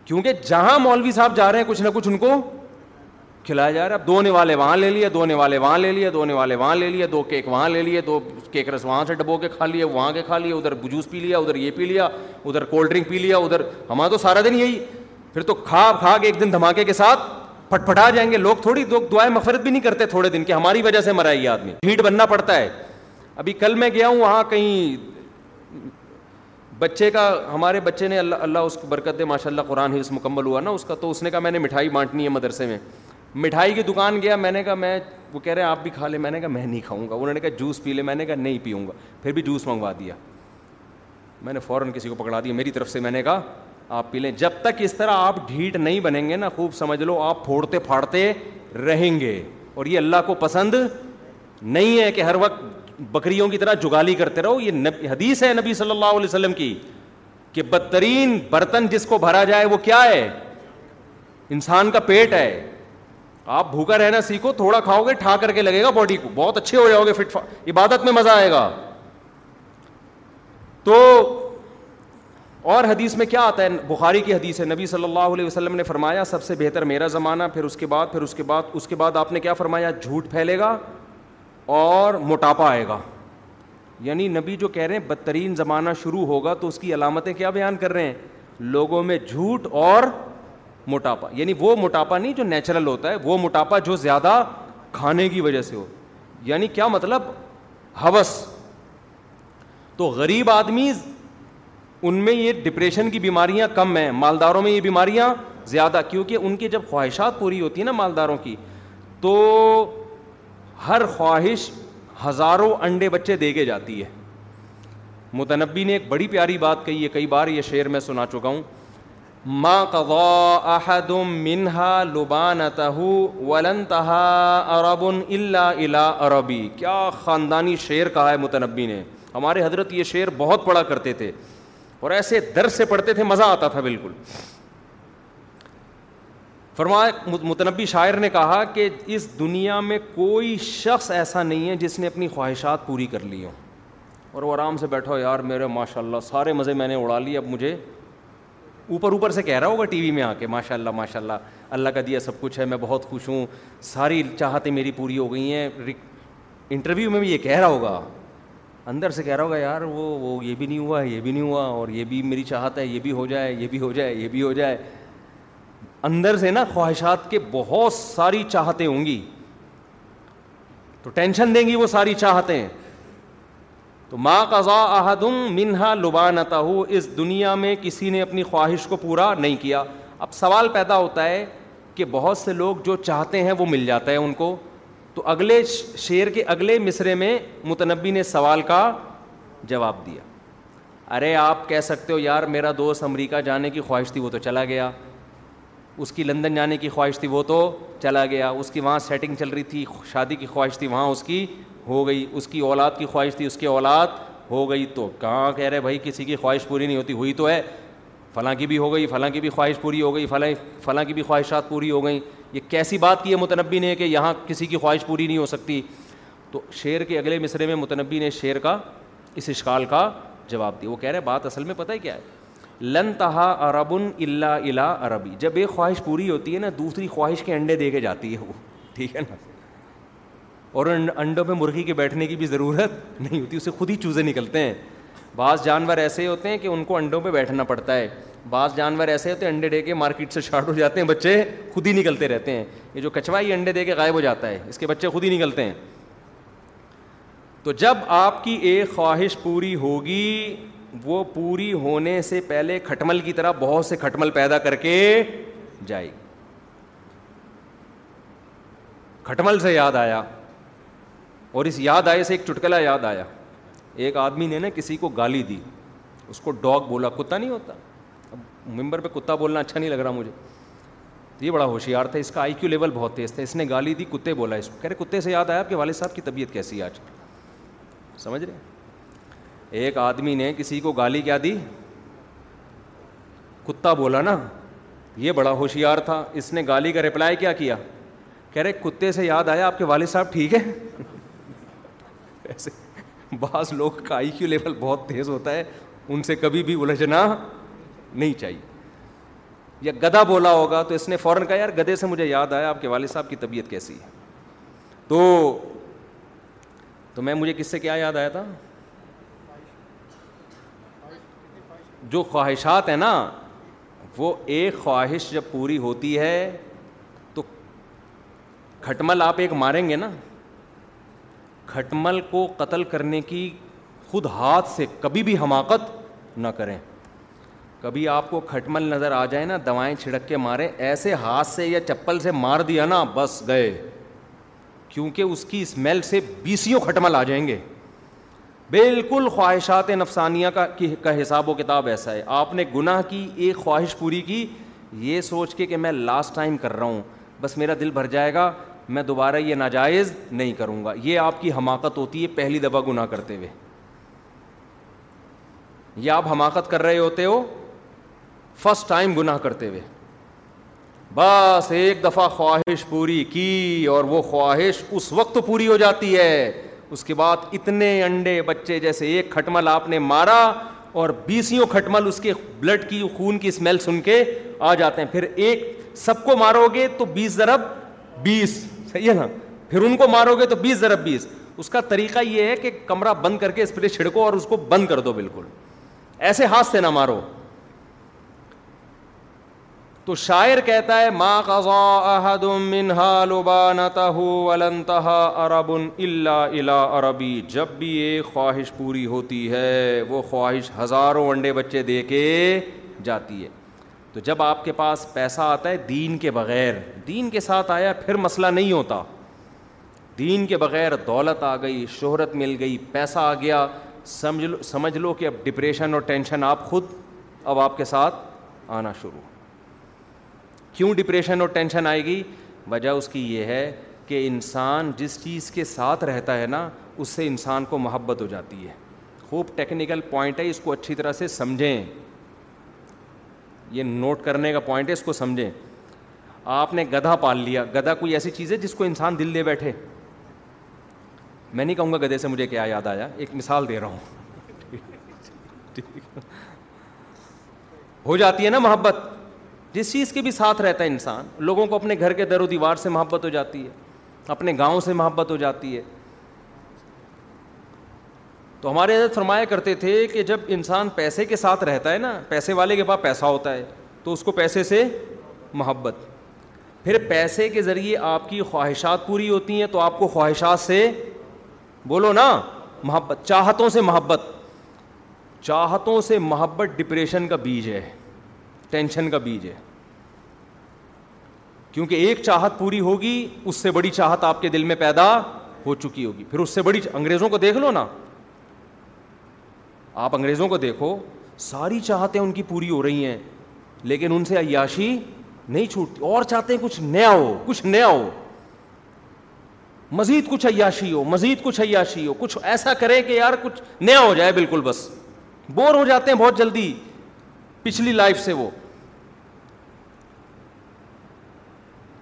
کیونکہ جہاں مولوی صاحب جا رہے ہیں کچھ نہ کچھ ان کو کھلایا جا رہا ہے اب دونے والے وہاں لے لیے دونے والے وہاں لے لیے دونے والے وہاں لے لیے دو کیک وہاں لے لیے دو کیک رس وہاں سے ڈبو کے کھا لیے وہاں کے کھا لیے ادھر جوس پی لیا ادھر یہ پی لیا ادھر کولڈ ڈرنک پی لیا ادھر ہمارا تو سارا دن یہی پھر تو کھا کھا کے ایک دن دھماکے کے ساتھ پھٹ پھٹا جائیں گے لوگ تھوڑی دو دعائیں مفرت بھی نہیں کرتے تھوڑے دن کے ہماری وجہ سے مرا یہ آدمی بھیڑ بننا پڑتا ہے ابھی کل میں گیا ہوں وہاں کہیں بچے کا ہمارے بچے نے اللہ اللہ اس کو برکت دے ماشاء اللہ قرآن ہی اس مکمل ہوا نا اس کا تو اس نے کہا میں نے مٹھائی بانٹنی ہے مدرسے میں مٹھائی کی دکان گیا میں نے کہا میں وہ کہہ رہے ہیں آپ بھی کھا لیں میں نے کہا میں نہیں کھاؤں گا انہوں نے کہا جوس پی لے میں نے کہا نہیں پیوں گا پھر بھی جوس منگوا دیا میں نے فوراً کسی کو پکڑا دیا میری طرف سے میں نے کہا آپ پی لیں جب تک اس طرح آپ ڈھیٹ نہیں بنیں گے نا خوب سمجھ لو آپ پھوڑتے پھاڑتے رہیں گے اور یہ اللہ کو پسند نہیں ہے کہ ہر وقت بکریوں کی طرح جگالی کرتے رہو یہ حدیث ہے نبی صلی اللہ علیہ وسلم کی کہ بدترین برتن جس کو بھرا جائے وہ کیا ہے انسان کا پیٹ ہے آپ بھوکا رہنا سیکھو تھوڑا کھاؤ گے ٹھا کر کے لگے گا باڈی کو بہت اچھے ہو جاؤ گے فٹ عبادت میں مزہ آئے گا تو اور حدیث میں کیا آتا ہے بخاری کی حدیث ہے نبی صلی اللہ علیہ وسلم نے فرمایا سب سے بہتر میرا زمانہ پھر اس کے بعد پھر اس کے بعد اس کے بعد آپ نے کیا فرمایا جھوٹ پھیلے گا اور موٹاپا آئے گا یعنی نبی جو کہہ رہے ہیں بدترین زمانہ شروع ہوگا تو اس کی علامتیں کیا بیان کر رہے ہیں لوگوں میں جھوٹ اور موٹاپا یعنی وہ موٹاپا نہیں جو نیچرل ہوتا ہے وہ موٹاپا جو زیادہ کھانے کی وجہ سے ہو یعنی کیا مطلب ہوس تو غریب آدمی ان میں یہ ڈپریشن کی بیماریاں کم ہیں مالداروں میں یہ بیماریاں زیادہ کیونکہ ان کی جب خواہشات پوری ہوتی ہیں نا مالداروں کی تو ہر خواہش ہزاروں انڈے بچے دے کے جاتی ہے متنبی نے ایک بڑی پیاری بات کہی ہے کئی بار یہ شعر میں سنا چکا ہوں ماں احد منها لبانته ولن تها عرب الا الى عربی کیا خاندانی شعر کہا ہے متنبی نے ہمارے حضرت یہ شعر بہت پڑا کرتے تھے اور ایسے در سے پڑھتے تھے مزہ آتا تھا بالکل فرمایا متنبی شاعر نے کہا کہ اس دنیا میں کوئی شخص ایسا نہیں ہے جس نے اپنی خواہشات پوری کر لی ہوں اور وہ آرام سے بیٹھو یار میرے ماشاء اللہ سارے مزے میں نے اڑا لیے اب مجھے اوپر اوپر سے کہہ رہا ہوگا ٹی وی میں آ کے ماشاء اللہ ماشاء اللہ اللہ کا دیا سب کچھ ہے میں بہت خوش ہوں ساری چاہتیں میری پوری ہو گئی ہیں انٹرویو میں بھی یہ کہہ رہا ہوگا اندر سے کہہ رہا ہوگا یار وہ وہ یہ بھی نہیں ہوا یہ بھی نہیں ہوا اور یہ بھی میری چاہت ہے یہ بھی ہو جائے یہ بھی ہو جائے یہ بھی ہو جائے اندر سے نا خواہشات کے بہت ساری چاہتے ہوں گی تو ٹینشن دیں گی وہ ساری چاہتے ہیں تو ما قضا احدم منہا لبانتا ہو اس دنیا میں کسی نے اپنی خواہش کو پورا نہیں کیا اب سوال پیدا ہوتا ہے کہ بہت سے لوگ جو چاہتے ہیں وہ مل جاتا ہے ان کو تو اگلے شعر کے اگلے مصرے میں متنبی نے سوال کا جواب دیا ارے آپ کہہ سکتے ہو یار میرا دوست امریکہ جانے کی خواہش تھی وہ تو چلا گیا اس کی لندن جانے کی خواہش تھی وہ تو چلا گیا اس کی وہاں سیٹنگ چل رہی تھی شادی کی خواہش تھی وہاں اس کی ہو گئی اس کی اولاد کی خواہش تھی اس کی اولاد ہو گئی تو کہاں کہہ رہے بھائی کسی کی خواہش پوری نہیں ہوتی ہوئی تو ہے فلاں کی بھی ہو گئی فلاں کی بھی خواہش پوری ہو گئی فلاں فلاں کی بھی خواہشات پوری ہو گئیں یہ کیسی بات کی ہے متنبی نے کہ یہاں کسی کی خواہش پوری نہیں ہو سکتی تو شعر کے اگلے مصرے میں متنبی نے شعر کا اس اشکال کا جواب دیا وہ کہہ رہے بات اصل میں پتہ ہی کیا ہے لن تہا عرب اللہ الا عربی جب ایک خواہش پوری ہوتی ہے نا دوسری خواہش کے انڈے دے کے جاتی ہے وہ ٹھیک ہے نا اور انڈوں پہ مرغی کے بیٹھنے کی بھی ضرورت نہیں ہوتی اسے خود ہی چوزے نکلتے ہیں بعض جانور ایسے ہوتے ہیں کہ ان کو انڈوں پہ بیٹھنا پڑتا ہے بعض جانور ایسے ہوتے ہیں انڈے دے کے مارکیٹ سے شارٹ ہو جاتے ہیں بچے خود ہی نکلتے رہتے ہیں یہ جو یہ انڈے دے کے غائب ہو جاتا ہے اس کے بچے خود ہی نکلتے ہیں تو جب آپ کی ایک خواہش پوری ہوگی وہ پوری ہونے سے پہلے کھٹمل کی طرح بہت سے کھٹمل پیدا کر کے جائے کھٹمل سے یاد آیا اور اس یاد آئے سے ایک چٹکلا یاد آیا ایک آدمی نے نا کسی کو گالی دی اس کو ڈاگ بولا کتا نہیں ہوتا اب ممبر پہ کتا بولنا اچھا نہیں لگ رہا مجھے یہ بڑا ہوشیار تھا اس کا آئی کیو لیول بہت تیز تھا اس نے گالی دی کتے بولا اس کو کہہ رہے کتے سے یاد آیا آپ کے والد صاحب کی طبیعت کیسی آج سمجھ رہے ایک آدمی نے کسی کو گالی کیا دی کتا بولا نا یہ بڑا ہوشیار تھا اس نے گالی کا رپلائی کیا کیا کہہ رہے کتے سے یاد آیا آپ کے والد صاحب ٹھیک ہے ایسے بعض لوگ کا آئی کیو لیول بہت تیز ہوتا ہے ان سے کبھی بھی الجھنا نہیں چاہیے یا گدا بولا ہوگا تو اس نے فوراً کہا یار گدے سے مجھے یاد آیا آپ کے والد صاحب کی طبیعت کیسی ہے تو تو میں مجھے کس سے کیا یاد آیا تھا جو خواہشات ہیں نا وہ ایک خواہش جب پوری ہوتی ہے تو کھٹمل آپ ایک ماریں گے نا کھٹمل کو قتل کرنے کی خود ہاتھ سے کبھی بھی حماقت نہ کریں کبھی آپ کو کھٹمل نظر آ جائے نا دوائیں چھڑک کے مارے ایسے ہاتھ سے یا چپل سے مار دیا نا بس گئے کیونکہ اس کی اسمیل سے بیسیوں کھٹمل آ جائیں گے بالکل خواہشات نفسانیہ کا کا حساب و کتاب ایسا ہے آپ نے گناہ کی ایک خواہش پوری کی یہ سوچ کے کہ میں لاسٹ ٹائم کر رہا ہوں بس میرا دل بھر جائے گا میں دوبارہ یہ ناجائز نہیں کروں گا یہ آپ کی حماقت ہوتی ہے پہلی دفعہ گناہ کرتے ہوئے یہ آپ حماقت کر رہے ہوتے ہو فرسٹ ٹائم گناہ کرتے ہوئے بس ایک دفعہ خواہش پوری کی اور وہ خواہش اس وقت پوری ہو جاتی ہے اس کے بعد اتنے انڈے بچے جیسے ایک کھٹمل آپ نے مارا اور بیسیوں کھٹمل اس کے بلڈ کی خون کی اسمیل سن کے آ جاتے ہیں پھر ایک سب کو مارو گے تو بیس ضرب بیس صحیح ہے نا پھر ان کو مارو گے تو بیس ضرب بیس اس کا طریقہ یہ ہے کہ کمرہ بند کر کے اسپرے چھڑکو اور اس کو بند کر دو بالکل ایسے ہاتھ سے نہ مارو تو شاعر کہتا ہے ما قضا احد لبانته عرب الا الى عربی جب بھی یہ خواہش پوری ہوتی ہے وہ خواہش ہزاروں انڈے بچے دے کے جاتی ہے تو جب آپ کے پاس پیسہ آتا ہے دین کے بغیر دین کے ساتھ آیا پھر مسئلہ نہیں ہوتا دین کے بغیر دولت آ گئی شہرت مل گئی پیسہ آ گیا سمجھ لو سمجھ لو کہ اب ڈپریشن اور ٹینشن آپ خود اب آپ کے ساتھ آنا شروع کیوں ڈپریشن اور ٹینشن آئے گی وجہ اس کی یہ ہے کہ انسان جس چیز کے ساتھ رہتا ہے نا اس سے انسان کو محبت ہو جاتی ہے خوب ٹیکنیکل پوائنٹ ہے اس کو اچھی طرح سے سمجھیں یہ نوٹ کرنے کا پوائنٹ ہے اس کو سمجھیں آپ نے گدھا پال لیا گدھا کوئی ایسی چیز ہے جس کو انسان دل دے بیٹھے میں نہیں کہوں گا گدھے سے مجھے کیا یاد آیا ایک مثال دے رہا ہوں ہو جاتی ہے نا محبت جس چیز کے بھی ساتھ رہتا ہے انسان لوگوں کو اپنے گھر کے در و دیوار سے محبت ہو جاتی ہے اپنے گاؤں سے محبت ہو جاتی ہے تو ہمارے حضرت فرمایا کرتے تھے کہ جب انسان پیسے کے ساتھ رہتا ہے نا پیسے والے کے پاس پیسہ ہوتا ہے تو اس کو پیسے سے محبت پھر پیسے کے ذریعے آپ کی خواہشات پوری ہوتی ہیں تو آپ کو خواہشات سے بولو نا محبت چاہتوں سے محبت چاہتوں سے محبت ڈپریشن کا بیج ہے ٹینشن کا بیج ہے کیونکہ ایک چاہت پوری ہوگی اس سے بڑی چاہت آپ کے دل میں پیدا ہو چکی ہوگی پھر اس سے بڑی انگریزوں کو دیکھ لو نا آپ انگریزوں کو دیکھو ساری چاہتے ان کی پوری ہو رہی ہیں لیکن ان سے عیاشی نہیں چھوٹتی اور چاہتے ہیں کچھ نیا ہو کچھ نیا ہو مزید کچھ عیاشی ہو مزید کچھ عیاشی ہو کچھ ایسا کرے کہ یار کچھ نیا ہو جائے بالکل بس بور ہو جاتے ہیں بہت جلدی پچھلی لائف سے وہ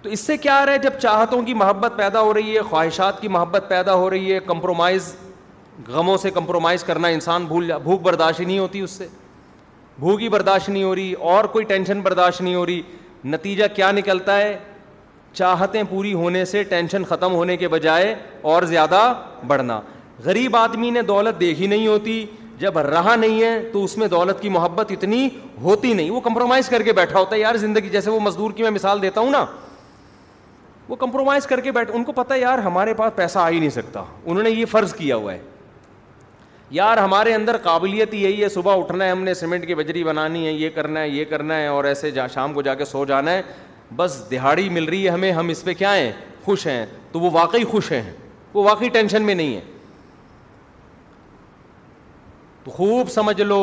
تو اس سے کیا جب چاہتوں کی محبت پیدا ہو رہی ہے خواہشات کی محبت پیدا ہو رہی ہے کمپرومائز غموں سے کمپرومائز کرنا انسان بھول جا بھوک برداشت نہیں ہوتی اس سے بھوک ہی برداشت نہیں ہو رہی اور کوئی ٹینشن برداشت نہیں ہو رہی نتیجہ کیا نکلتا ہے چاہتیں پوری ہونے سے ٹینشن ختم ہونے کے بجائے اور زیادہ بڑھنا غریب آدمی نے دولت دیکھی نہیں ہوتی جب رہا نہیں ہے تو اس میں دولت کی محبت اتنی ہوتی نہیں وہ کمپرومائز کر کے بیٹھا ہوتا ہے یار زندگی جیسے وہ مزدور کی میں مثال دیتا ہوں نا وہ کمپرومائز کر کے بیٹھ ان کو پتا یار ہمارے پاس پیسہ آ ہی نہیں سکتا انہوں نے یہ فرض کیا ہوا ہے یار ہمارے اندر قابلیت ہی یہی ہے صبح اٹھنا ہے ہم نے سیمنٹ کی بجری بنانی ہے یہ کرنا ہے یہ کرنا ہے اور ایسے شام کو جا کے سو جانا ہے بس دہاڑی مل رہی ہے ہمیں ہم اس پہ کیا ہیں خوش ہیں تو وہ واقعی خوش ہیں وہ واقعی ٹینشن میں نہیں ہے تو خوب سمجھ لو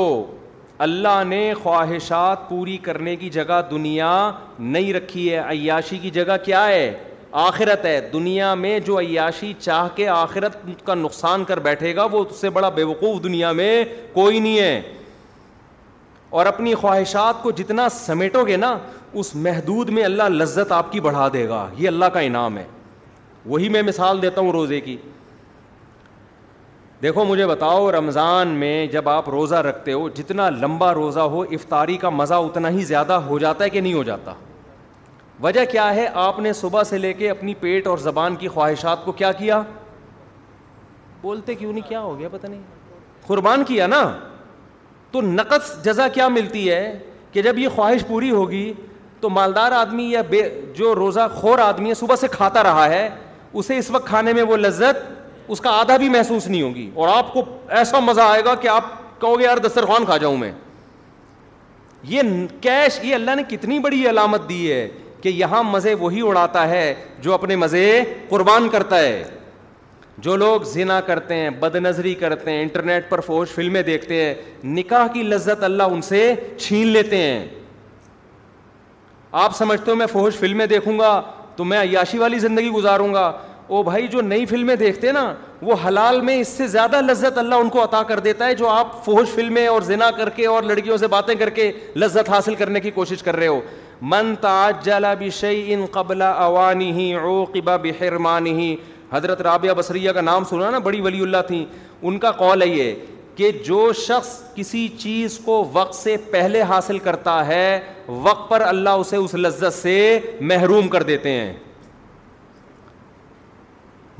اللہ نے خواہشات پوری کرنے کی جگہ دنیا نہیں رکھی ہے عیاشی کی جگہ کیا ہے آخرت ہے دنیا میں جو عیاشی چاہ کے آخرت کا نقصان کر بیٹھے گا وہ اس سے بڑا بیوقوف دنیا میں کوئی نہیں ہے اور اپنی خواہشات کو جتنا سمیٹو گے نا اس محدود میں اللہ لذت آپ کی بڑھا دے گا یہ اللہ کا انعام ہے وہی میں مثال دیتا ہوں روزے کی دیکھو مجھے بتاؤ رمضان میں جب آپ روزہ رکھتے ہو جتنا لمبا روزہ ہو افطاری کا مزہ اتنا ہی زیادہ ہو جاتا ہے کہ نہیں ہو جاتا وجہ کیا ہے آپ نے صبح سے لے کے اپنی پیٹ اور زبان کی خواہشات کو کیا کیا بولتے کیوں نہیں کیا ہو گیا پتہ نہیں قربان کیا نا تو نقص جزا کیا ملتی ہے کہ جب یہ خواہش پوری ہوگی تو مالدار آدمی یا بے جو روزہ خور آدمی ہے صبح سے کھاتا رہا ہے اسے اس وقت کھانے میں وہ لذت اس کا آدھا بھی محسوس نہیں ہوگی اور آپ کو ایسا مزہ آئے گا کہ آپ کہو گے یار دسترخوان کھا جاؤں میں یہ کیش یہ اللہ نے کتنی بڑی علامت دی ہے کہ یہاں مزے وہی اڑاتا ہے جو اپنے مزے قربان کرتا ہے جو لوگ زنا کرتے ہیں بد نظری کرتے ہیں انٹرنیٹ پر فوج فلمیں دیکھتے ہیں نکاح کی لذت اللہ ان سے چھین لیتے ہیں آپ سمجھتے ہو میں فوج فلمیں دیکھوں گا تو میں عیاشی والی زندگی گزاروں گا او بھائی جو نئی فلمیں دیکھتے ہیں نا وہ حلال میں اس سے زیادہ لذت اللہ ان کو عطا کر دیتا ہے جو آپ فوج فلمیں اور زنا کر کے اور لڑکیوں سے باتیں کر کے لذت حاصل کرنے کی کوشش کر رہے ہو من تعجل قبل عوقب بحرمانه حضرت رابعہ بصریہ کا نام سنا بڑی ولی اللہ تھی ان کا قول ہے یہ کہ جو شخص کسی چیز کو وقت سے پہلے حاصل کرتا ہے وقت پر اللہ اسے اس لذت سے محروم کر دیتے ہیں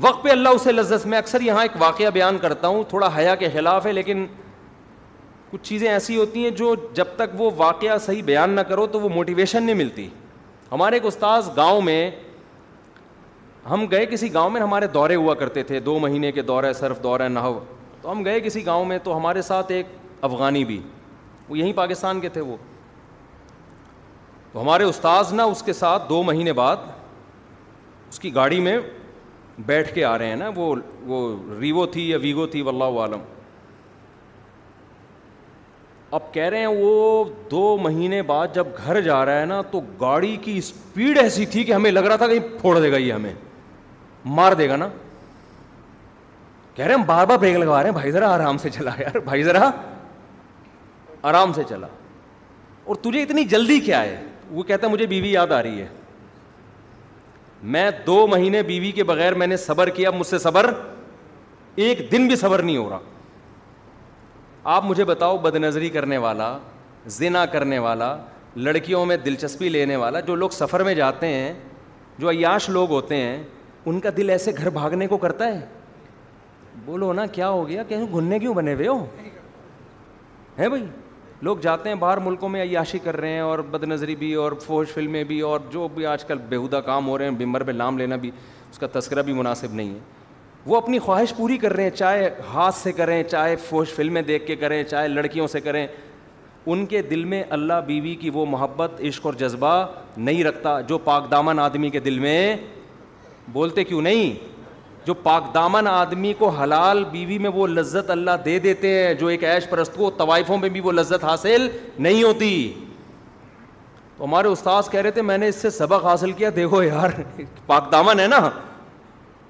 وقت پہ اللہ اسے لذت میں اکثر یہاں ایک واقعہ بیان کرتا ہوں تھوڑا حیا کے خلاف ہے لیکن کچھ چیزیں ایسی ہوتی ہیں جو جب تک وہ واقعہ صحیح بیان نہ کرو تو وہ موٹیویشن نہیں ملتی ہمارے ایک استاذ گاؤں میں ہم گئے کسی گاؤں میں ہمارے دورے ہوا کرتے تھے دو مہینے کے دورے صرف دورے نہ ہو تو ہم گئے کسی گاؤں میں تو ہمارے ساتھ ایک افغانی بھی وہ یہیں پاکستان کے تھے وہ تو ہمارے استاذ نا اس کے ساتھ دو مہینے بعد اس کی گاڑی میں بیٹھ کے آ رہے ہیں نا وہ وہ ریوو تھی یا ویگو تھی واللہ عالم اب کہہ رہے ہیں وہ دو مہینے بعد جب گھر جا رہا ہے نا تو گاڑی کی اسپیڈ ایسی تھی کہ ہمیں لگ رہا تھا کہیں پھوڑ دے گا یہ ہمیں مار دے گا نا کہہ رہے ہیں ہم بار بار بریک لگوا رہے ہیں بھائی ذرا آرام سے چلا یار بھائی ذرا آرام سے چلا اور تجھے اتنی جلدی کیا ہے وہ کہتا ہے مجھے بیوی یاد آ رہی ہے میں دو مہینے بیوی کے بغیر میں نے صبر کیا مجھ سے صبر ایک دن بھی صبر نہیں ہو رہا آپ مجھے بتاؤ بد نظری کرنے والا زنا کرنے والا لڑکیوں میں دلچسپی لینے والا جو لوگ سفر میں جاتے ہیں جو عیاش لوگ ہوتے ہیں ان کا دل ایسے گھر بھاگنے کو کرتا ہے بولو نا کیا ہو گیا کہ گھننے کیوں بنے ہوئے ہو ہیں بھائی لوگ جاتے ہیں باہر ملکوں میں عیاشی کر رہے ہیں اور بد نظری بھی اور فوج فلمیں بھی اور جو بھی آج کل بیہودہ کام ہو رہے ہیں بمبر پہ لام لینا بھی اس کا تذکرہ بھی مناسب نہیں ہے وہ اپنی خواہش پوری کر رہے ہیں چاہے ہاتھ سے کریں چاہے فوش فلمیں دیکھ کے کریں چاہے لڑکیوں سے کریں ان کے دل میں اللہ بیوی کی وہ محبت عشق اور جذبہ نہیں رکھتا جو پاک دامن آدمی کے دل میں بولتے کیوں نہیں جو پاک دامن آدمی کو حلال بیوی میں وہ لذت اللہ دے دیتے ہیں جو ایک عیش پرست کو طوائفوں میں بھی وہ لذت حاصل نہیں ہوتی تو ہمارے استاذ کہہ رہے تھے میں نے اس سے سبق حاصل کیا دیکھو یار پاک دامن ہے نا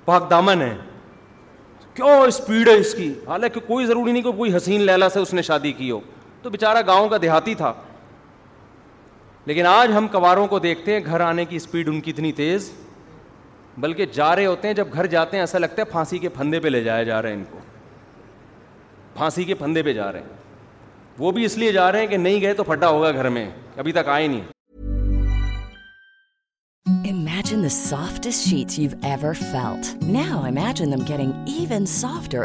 پاک دامن ہے کیوں اسپیڈ ہے اس کی حالانکہ کوئی ضروری نہیں کہ کوئی حسین لیلا سے اس نے شادی کی ہو تو بیچارہ گاؤں کا دیہاتی تھا لیکن آج ہم کواروں کو دیکھتے ہیں گھر آنے کی اسپیڈ ان کی اتنی تیز بلکہ جا رہے ہوتے ہیں جب گھر جاتے ہیں ایسا لگتا ہے پھانسی کے پھندے پہ لے جایا جا رہے ہیں ان کو پھانسی کے پھندے پہ جا رہے ہیں وہ بھی اس لیے جا رہے ہیں کہ نہیں گئے تو پھٹا ہوگا گھر میں ابھی تک آئے نہیں softest sheet you ever felt now imagining even softer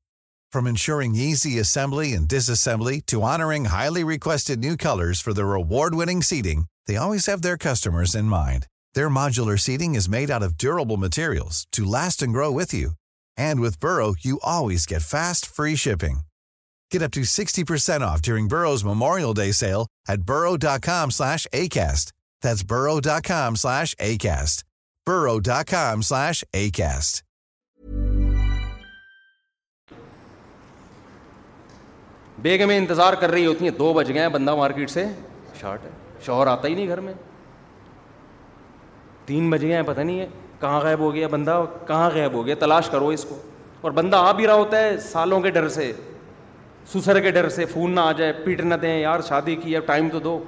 From ensuring easy assembly and disassembly to honoring seeding material grow with you and with Burrow you always get free shipping memorial bag میں انتظار کر رہی ہوتی ہیں دو بج گئے ہیں بندہ مارکیٹ سے شارٹ ہے شوہر آتا ہی نہیں گھر میں تین بج گئے ہیں پتہ نہیں ہے کہاں غائب ہو گیا بندہ کہاں غائب ہو گیا تلاش کرو اس کو اور بندہ آ بھی رہا ہوتا ہے سالوں کے ڈر سے سسر کے ڈر سے فون نہ آ جائے پیٹ نہ دیں یار شادی کی اب ٹائم تو دو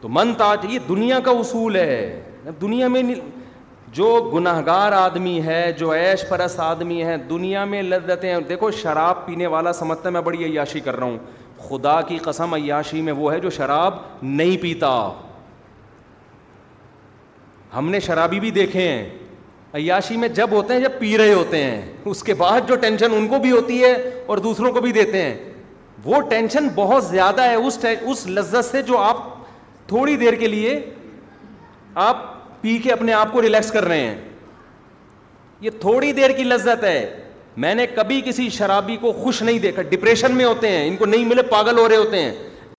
تو من تاج یہ دنیا کا اصول ہے دنیا میں جو گناہ گار آدمی ہے جو عیش پرس آدمی ہے دنیا میں لذتیں ہیں دیکھو شراب پینے والا سمجھتا ہے میں بڑی عیاشی کر رہا ہوں خدا کی قسم عیاشی میں وہ ہے جو شراب نہیں پیتا ہم نے شرابی بھی دیکھے ہیں عیاشی میں جب ہوتے ہیں جب پی رہے ہوتے ہیں اس کے بعد جو ٹینشن ان کو بھی ہوتی ہے اور دوسروں کو بھی دیتے ہیں وہ ٹینشن بہت زیادہ ہے اس لذت سے جو آپ تھوڑی دیر کے لیے آپ پی کے اپنے آپ کو ریلیکس کر رہے ہیں یہ تھوڑی دیر کی لذت ہے میں نے کبھی کسی شرابی کو خوش نہیں دیکھا ڈپریشن میں ہوتے ہیں ان کو نہیں ملے پاگل ہو رہے ہوتے ہیں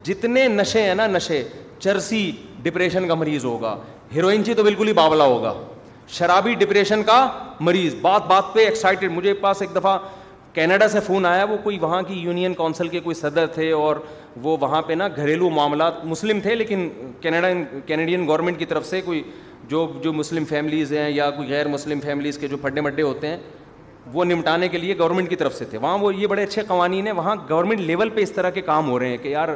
جتنے نشے ہیں نا نشے چرسی ڈپریشن کا مریض ہوگا ہیروئن سی جی تو بالکل ہی بابلا ہوگا شرابی ڈپریشن کا مریض بات بات پہ ایکسائٹیڈ مجھے پاس ایک دفعہ کینیڈا سے فون آیا وہ کوئی وہاں کی یونین کونسل کے کوئی صدر تھے اور وہ وہاں پہ نا گھریلو معاملات مسلم تھے لیکن کینیڈا کینیڈین گورنمنٹ کی طرف سے کوئی جو جو مسلم فیملیز ہیں یا کوئی غیر مسلم فیملیز کے جو پھڈے مڈے ہوتے ہیں وہ نمٹانے کے لیے گورنمنٹ کی طرف سے تھے وہاں وہ یہ بڑے اچھے قوانین ہیں وہاں گورنمنٹ لیول پہ اس طرح کے کام ہو رہے ہیں کہ یار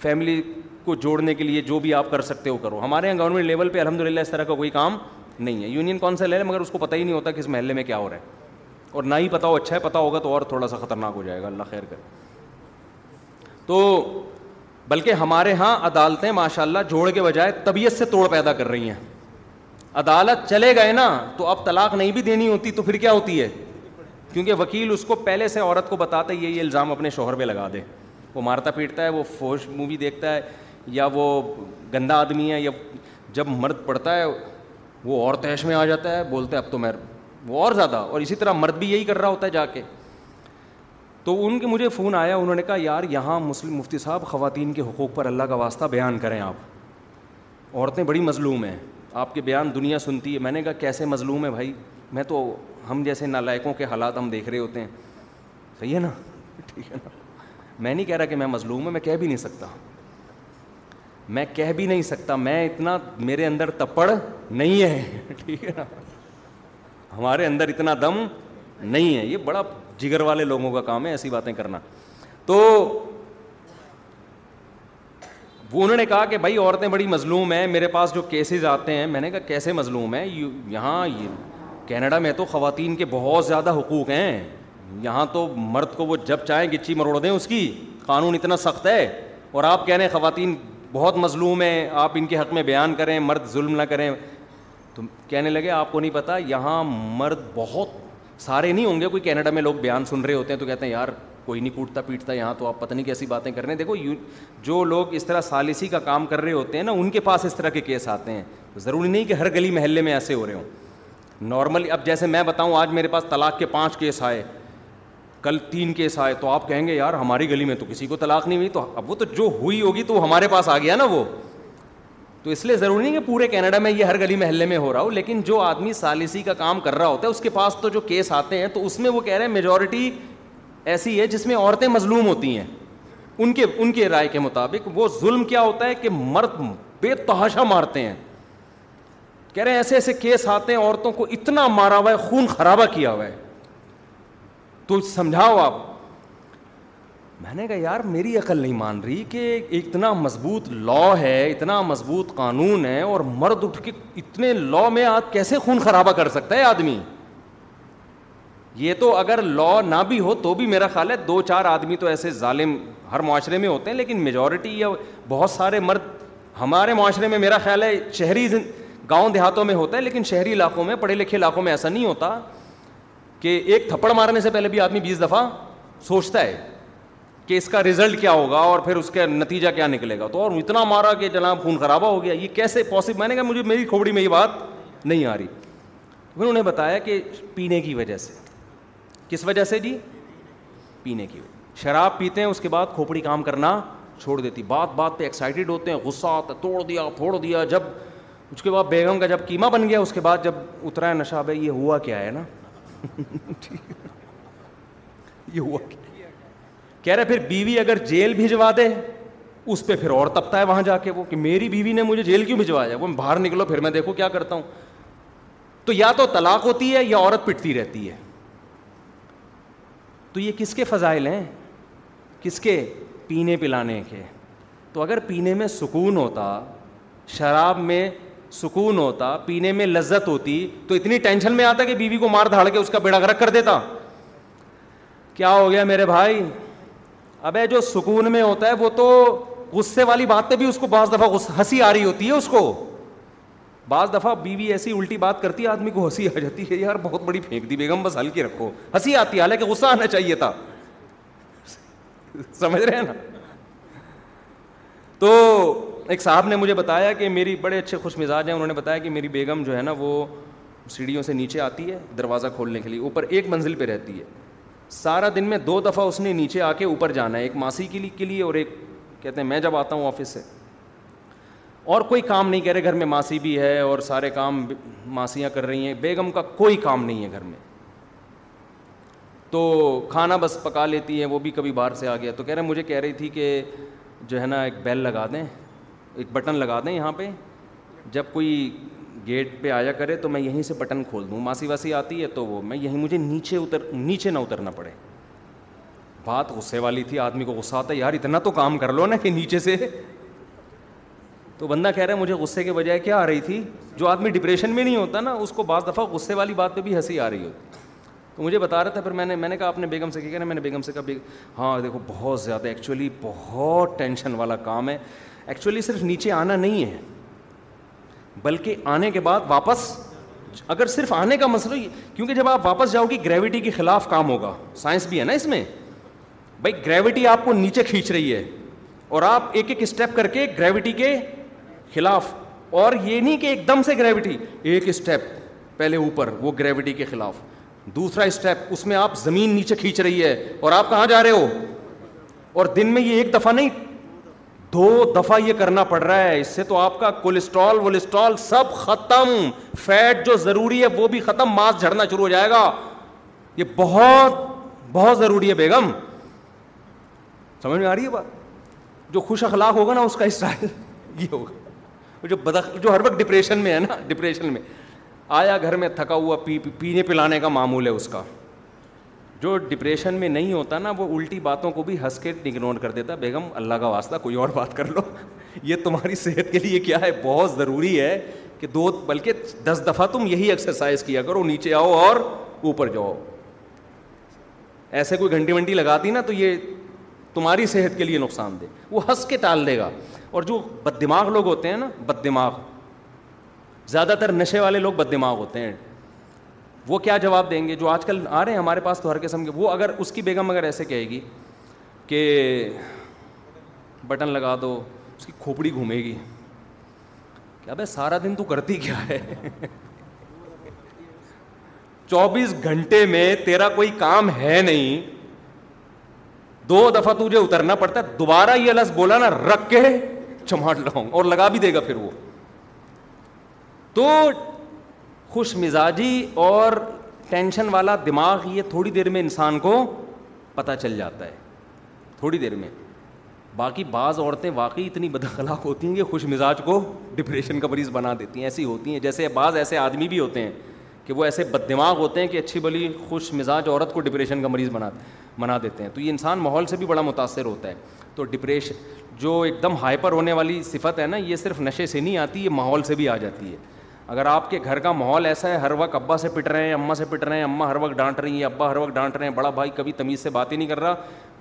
فیملی کو جوڑنے کے لیے جو بھی آپ کر سکتے ہو کرو ہمارے یہاں گورنمنٹ لیول پہ الحمد للہ اس طرح کا کوئی کام نہیں ہے یونین کونسل ہے مگر اس کو پتہ ہی نہیں ہوتا کہ اس محلے میں کیا ہو رہا ہے اور نہ ہی پتا ہو اچھا ہے پتا ہوگا تو اور تھوڑا سا خطرناک ہو جائے گا اللہ خیر کرے تو بلکہ ہمارے ہاں عدالتیں ماشاء اللہ جوڑ کے بجائے طبیعت سے توڑ پیدا کر رہی ہیں عدالت چلے گئے نا تو اب طلاق نہیں بھی دینی ہوتی تو پھر کیا ہوتی ہے کیونکہ وکیل اس کو پہلے سے عورت کو ہے یہ یہ الزام اپنے شوہر پہ لگا دے وہ مارتا پیٹتا ہے وہ فوج مووی دیکھتا ہے یا وہ گندا آدمی ہے یا جب مرد پڑتا ہے وہ اور تحش میں آ جاتا ہے بولتے ہے اب تو میں وہ اور زیادہ اور اسی طرح مرد بھی یہی کر رہا ہوتا ہے جا کے تو ان کے مجھے فون آیا انہوں نے کہا یار یہاں مسلم مفتی صاحب خواتین کے حقوق پر اللہ کا واسطہ بیان کریں آپ عورتیں بڑی مظلوم ہیں آپ کے بیان دنیا سنتی ہے میں نے کہا کیسے مظلوم ہے بھائی میں تو ہم جیسے نالائقوں کے حالات ہم دیکھ رہے ہوتے ہیں صحیح ہے نا ٹھیک ہے نا میں نہیں کہہ رہا کہ میں مظلوم ہوں میں کہہ بھی نہیں سکتا میں کہہ بھی نہیں سکتا میں اتنا میرے اندر تپڑ نہیں ہے ٹھیک ہے نا ہمارے اندر اتنا دم نہیں ہے یہ بڑا جگر والے لوگوں کا کام ہے ایسی باتیں کرنا تو وہ انہوں نے کہا کہ بھائی عورتیں بڑی مظلوم ہیں میرے پاس جو کیسز آتے ہیں میں نے کہا کیسے مظلوم ہیں یہاں کینیڈا میں تو خواتین کے بہت زیادہ حقوق ہیں یہاں تو مرد کو وہ جب چاہیں گچی مروڑ دیں اس کی قانون اتنا سخت ہے اور آپ کہہ رہے ہیں خواتین بہت مظلوم ہیں آپ ان کے حق میں بیان کریں مرد ظلم نہ کریں تو کہنے لگے آپ کو نہیں پتا یہاں مرد بہت سارے نہیں ہوں گے کوئی کینیڈا میں لوگ بیان سن رہے ہوتے ہیں تو کہتے ہیں یار کوئی نہیں کوٹتا پیٹتا یہاں تو آپ پتہ نہیں کیسی باتیں کر رہے ہیں دیکھو جو لوگ اس طرح سالسی کا کام کر رہے ہوتے ہیں نا ان کے پاس اس طرح کے کیس آتے ہیں ضروری نہیں کہ ہر گلی محلے میں ایسے ہو رہے ہوں نارمل اب جیسے میں بتاؤں آج میرے پاس طلاق کے پانچ کیس آئے کل تین کیس آئے تو آپ کہیں گے یار ہماری گلی میں تو کسی کو طلاق نہیں ہوئی تو اب وہ تو جو ہوئی ہوگی تو ہمارے پاس آ گیا نا وہ تو اس لیے ضروری نہیں کہ پورے کینیڈا میں یہ ہر گلی محلے میں ہو رہا ہو لیکن جو آدمی سالسی کا کام کر رہا ہوتا ہے اس کے پاس تو جو کیس آتے ہیں تو اس میں وہ کہہ رہے ہیں میجورٹی ایسی ہے جس میں عورتیں مظلوم ہوتی ہیں ان کے ان کے رائے کے مطابق وہ ظلم کیا ہوتا ہے کہ مرد بے تحاشا مارتے ہیں کہہ رہے ہیں ایسے ایسے کیس آتے ہیں عورتوں کو اتنا مارا ہوا ہے خون خرابہ کیا ہوا ہے تو سمجھاؤ آپ میں نے کہا یار میری عقل نہیں مان رہی کہ اتنا مضبوط لا ہے اتنا مضبوط قانون ہے اور مرد اٹھ کے اتنے لا میں آپ کیسے خون خرابہ کر سکتا ہے آدمی یہ تو اگر لا نہ بھی ہو تو بھی میرا خیال ہے دو چار آدمی تو ایسے ظالم ہر معاشرے میں ہوتے ہیں لیکن میجورٹی یا بہت سارے مرد ہمارے معاشرے میں میرا خیال ہے شہری گاؤں دیہاتوں میں ہوتا ہے لیکن شہری علاقوں میں پڑھے لکھے علاقوں میں ایسا نہیں ہوتا کہ ایک تھپڑ مارنے سے پہلے بھی آدمی بیس دفعہ سوچتا ہے کہ اس کا ریزلٹ کیا ہوگا اور پھر اس کا نتیجہ کیا نکلے گا تو اور اتنا مارا کہ جناب خون خرابہ ہو گیا یہ کیسے پاسبل میں نے کہا مجھے میری کھوپڑی میں یہ بات نہیں آ رہی پھر انہیں بتایا کہ پینے کی وجہ سے کس وجہ سے جی پینے کی وجہ شراب پیتے ہیں اس کے بعد کھوپڑی کام کرنا چھوڑ دیتی بات بات پہ ایکسائٹیڈ ہوتے ہیں غصہ آتا توڑ دیا پھوڑ دیا جب اس کے بعد بیگم کا جب قیمہ بن گیا اس کے بعد جب اترا ہے نشہ بھائی یہ ہوا کیا ہے نا یہ ہوا کیا کہہ رہے پھر بیوی اگر جیل بھیجوا دے اس پہ پھر اور تپتا ہے وہاں جا کے وہ کہ میری بیوی نے مجھے جیل کیوں بھجوایا وہ باہر نکلو پھر میں دیکھو کیا کرتا ہوں تو یا تو طلاق ہوتی ہے یا عورت پٹتی رہتی ہے تو یہ کس کے فضائل ہیں کس کے پینے پلانے کے تو اگر پینے میں سکون ہوتا شراب میں سکون ہوتا پینے میں لذت ہوتی تو اتنی ٹینشن میں آتا کہ بیوی کو مار دھاڑ کے اس کا بیڑا گرک کر دیتا کیا ہو گیا میرے بھائی ابے جو سکون میں ہوتا ہے وہ تو غصے والی بات پہ بھی اس کو بعض دفعہ ہنسی آ رہی ہوتی ہے اس کو بعض دفعہ بیوی ایسی الٹی بات کرتی ہے آدمی کو ہنسی آ جاتی ہے یار بہت بڑی پھینک دی بیگم بس ہلکی رکھو ہنسی آتی ہے حالانکہ غصہ آنا چاہیے تھا سمجھ رہے ہیں نا تو ایک صاحب نے مجھے بتایا کہ میری بڑے اچھے خوش مزاج ہیں انہوں نے بتایا کہ میری بیگم جو ہے نا وہ سیڑھیوں سے نیچے آتی ہے دروازہ کھولنے کے لیے اوپر ایک منزل پہ رہتی ہے سارا دن میں دو دفعہ اس نے نیچے آ کے اوپر جانا ہے ایک ماسی کے لیے کے لیے اور ایک کہتے ہیں میں جب آتا ہوں آفس سے اور کوئی کام نہیں کہہ رہے گھر میں ماسی بھی ہے اور سارے کام ماسیاں کر رہی ہیں بیگم کا کوئی کام نہیں ہے گھر میں تو کھانا بس پکا لیتی ہے وہ بھی کبھی باہر سے آ گیا تو کہہ رہے مجھے کہہ رہی تھی کہ جو ہے نا ایک بیل لگا دیں ایک بٹن لگا دیں یہاں پہ جب کوئی گیٹ پہ آیا کرے تو میں یہیں سے بٹن کھول دوں ماسی واسی آتی ہے تو وہ میں یہیں مجھے نیچے اتر نیچے نہ اترنا پڑے بات غصے والی تھی آدمی کو غصہ آتا ہے یار اتنا تو کام کر لو نا کہ نیچے سے تو بندہ کہہ رہا ہے مجھے غصے کے بجائے کیا آ رہی تھی جو آدمی ڈپریشن میں نہیں ہوتا نا اس کو بعض دفعہ غصے والی بات پہ بھی ہنسی آ رہی ہوتی تو مجھے بتا رہا تھا پھر میں نے میں نے کہا اپنے بیگم سے کہ میں نے بیگم سے کہا ہاں دیکھو بہت زیادہ ایکچولی بہت ٹینشن والا کام ہے ایکچولی صرف نیچے آنا نہیں ہے بلکہ آنے کے بعد واپس اگر صرف آنے کا مسئلہ ہی کیونکہ جب آپ واپس جاؤ گی گریوٹی کے خلاف کام ہوگا سائنس بھی ہے نا اس میں بھائی گریوٹی آپ کو نیچے کھینچ رہی ہے اور آپ ایک ایک اسٹیپ کر کے گریوٹی کے خلاف اور یہ نہیں کہ ایک دم سے گریوٹی ایک اسٹیپ پہلے اوپر وہ گریوٹی کے خلاف دوسرا اسٹیپ اس میں آپ زمین نیچے کھینچ رہی ہے اور آپ کہاں جا رہے ہو اور دن میں یہ ایک دفعہ نہیں دو دفعہ یہ کرنا پڑ رہا ہے اس سے تو آپ کا کولیسٹرول ولیسٹرول سب ختم فیٹ جو ضروری ہے وہ بھی ختم ماس جھڑنا شروع ہو جائے گا یہ بہت بہت ضروری ہے بیگم سمجھ میں آ رہی ہے بات جو خوش اخلاق ہوگا نا اس کا اسٹائل یہ ہوگا جو بدخ جو ہر وقت ڈپریشن میں ہے نا ڈپریشن میں آیا گھر میں تھکا ہوا پی پینے پلانے کا معمول ہے اس کا جو ڈپریشن میں نہیں ہوتا نا وہ الٹی باتوں کو بھی ہنس کے اگنور کر دیتا بیگم اللہ کا واسطہ کوئی اور بات کر لو یہ تمہاری صحت کے لیے کیا ہے بہت ضروری ہے کہ دو بلکہ دس دفعہ تم یہی ایکسرسائز کیا کرو نیچے آؤ اور اوپر جاؤ ایسے کوئی گھنٹی ونڈی لگاتی نا تو یہ تمہاری صحت کے لیے نقصان دہ وہ ہنس کے ٹال دے گا اور جو بد دماغ لوگ ہوتے ہیں نا بد دماغ زیادہ تر نشے والے لوگ بد دماغ ہوتے ہیں وہ کیا جواب دیں گے جو آج کل آ رہے ہیں ہمارے پاس تو ہر قسم کے وہ اگر اس کی بیگم اگر ایسے کہے گی کہ بٹن لگا دو اس کی کھوپڑی گھومے گی کیا بھائی سارا دن تو کرتی کیا ہے چوبیس گھنٹے میں تیرا کوئی کام ہے نہیں دو دفعہ تجھے اترنا پڑتا ہے دوبارہ یہ لفظ بولا نا رکھ کے چماٹ لگاؤں اور لگا بھی دے گا پھر وہ تو خوش مزاجی اور ٹینشن والا دماغ یہ تھوڑی دیر میں انسان کو پتہ چل جاتا ہے تھوڑی دیر میں باقی بعض عورتیں واقعی اتنی بدخلاق ہوتی ہیں کہ خوش مزاج کو ڈپریشن کا مریض بنا دیتی ہیں ایسی ہوتی ہیں جیسے بعض ایسے آدمی بھی ہوتے ہیں کہ وہ ایسے بد دماغ ہوتے ہیں کہ اچھی بلی خوش مزاج عورت کو ڈپریشن کا مریض بنا بنا دیتے ہیں تو یہ انسان ماحول سے بھی بڑا متاثر ہوتا ہے تو ڈپریشن جو ایک دم ہائپر ہونے والی صفت ہے نا یہ صرف نشے سے نہیں آتی یہ ماحول سے بھی آ جاتی ہے اگر آپ کے گھر کا ماحول ایسا ہے ہر وقت ابا سے پٹ رہے ہیں اماں سے پٹ رہے ہیں اماں ہر وقت ڈانٹ رہی ہیں ابا ہر وقت ڈانٹ رہے ہیں بڑا بھائی کبھی تمیز سے بات ہی نہیں کر رہا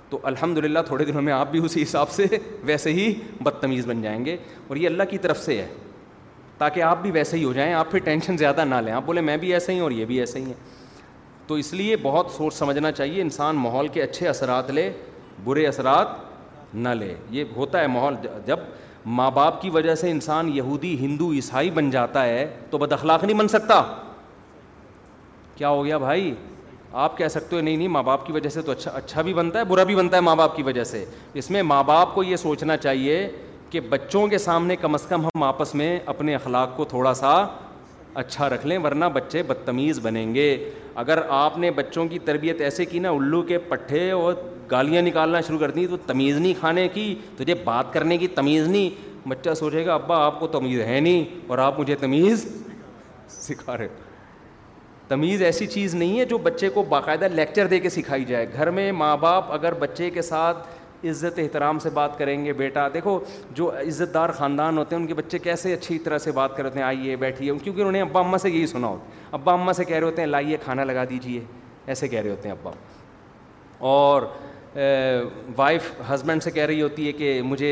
تو الحمد للہ تھوڑے دنوں میں آپ بھی اسی حساب سے ویسے ہی بدتمیز بن جائیں گے اور یہ اللہ کی طرف سے ہے تاکہ آپ بھی ویسے ہی ہو جائیں آپ پھر ٹینشن زیادہ نہ لیں آپ بولیں میں بھی ایسے ہی ہوں اور یہ بھی ایسے ہی ہیں تو اس لیے بہت سوچ سمجھنا چاہیے انسان ماحول کے اچھے اثرات لے برے اثرات نہ لے یہ ہوتا ہے ماحول جب ماں باپ کی وجہ سے انسان یہودی ہندو عیسائی بن جاتا ہے تو بد اخلاق نہیں بن سکتا کیا ہو گیا بھائی آپ کہہ سکتے ہو نہیں نہیں ماں باپ کی وجہ سے تو اچھا اچھا بھی بنتا ہے برا بھی بنتا ہے ماں باپ کی وجہ سے اس میں ماں باپ کو یہ سوچنا چاہیے کہ بچوں کے سامنے کم از کم ہم آپس میں اپنے اخلاق کو تھوڑا سا اچھا رکھ لیں ورنہ بچے بدتمیز بنیں گے اگر آپ نے بچوں کی تربیت ایسے کی نا الو کے پٹھے اور گالیاں نکالنا شروع کر دیں تو تمیز نہیں کھانے کی تجھے بات کرنے کی تمیز نہیں بچہ سوچے گا ابا آپ کو تمیز ہے نہیں اور آپ مجھے تمیز سکھا رہے تمیز ایسی چیز نہیں ہے جو بچے کو باقاعدہ لیکچر دے کے سکھائی جائے گھر میں ماں باپ اگر بچے کے ساتھ عزت احترام سے بات کریں گے بیٹا دیکھو جو عزت دار خاندان ہوتے ہیں ان کے بچے کیسے اچھی طرح سے بات کرتے ہیں آئیے بیٹھیے کیونکہ انہوں نے ابا اماں سے یہی سنا ہوتا ابا اماں سے کہہ رہے ہوتے ہیں لائیے کھانا لگا دیجیے ایسے کہہ رہے ہوتے ہیں ابا اور وائف ہسبینڈ سے کہہ رہی ہوتی ہے کہ مجھے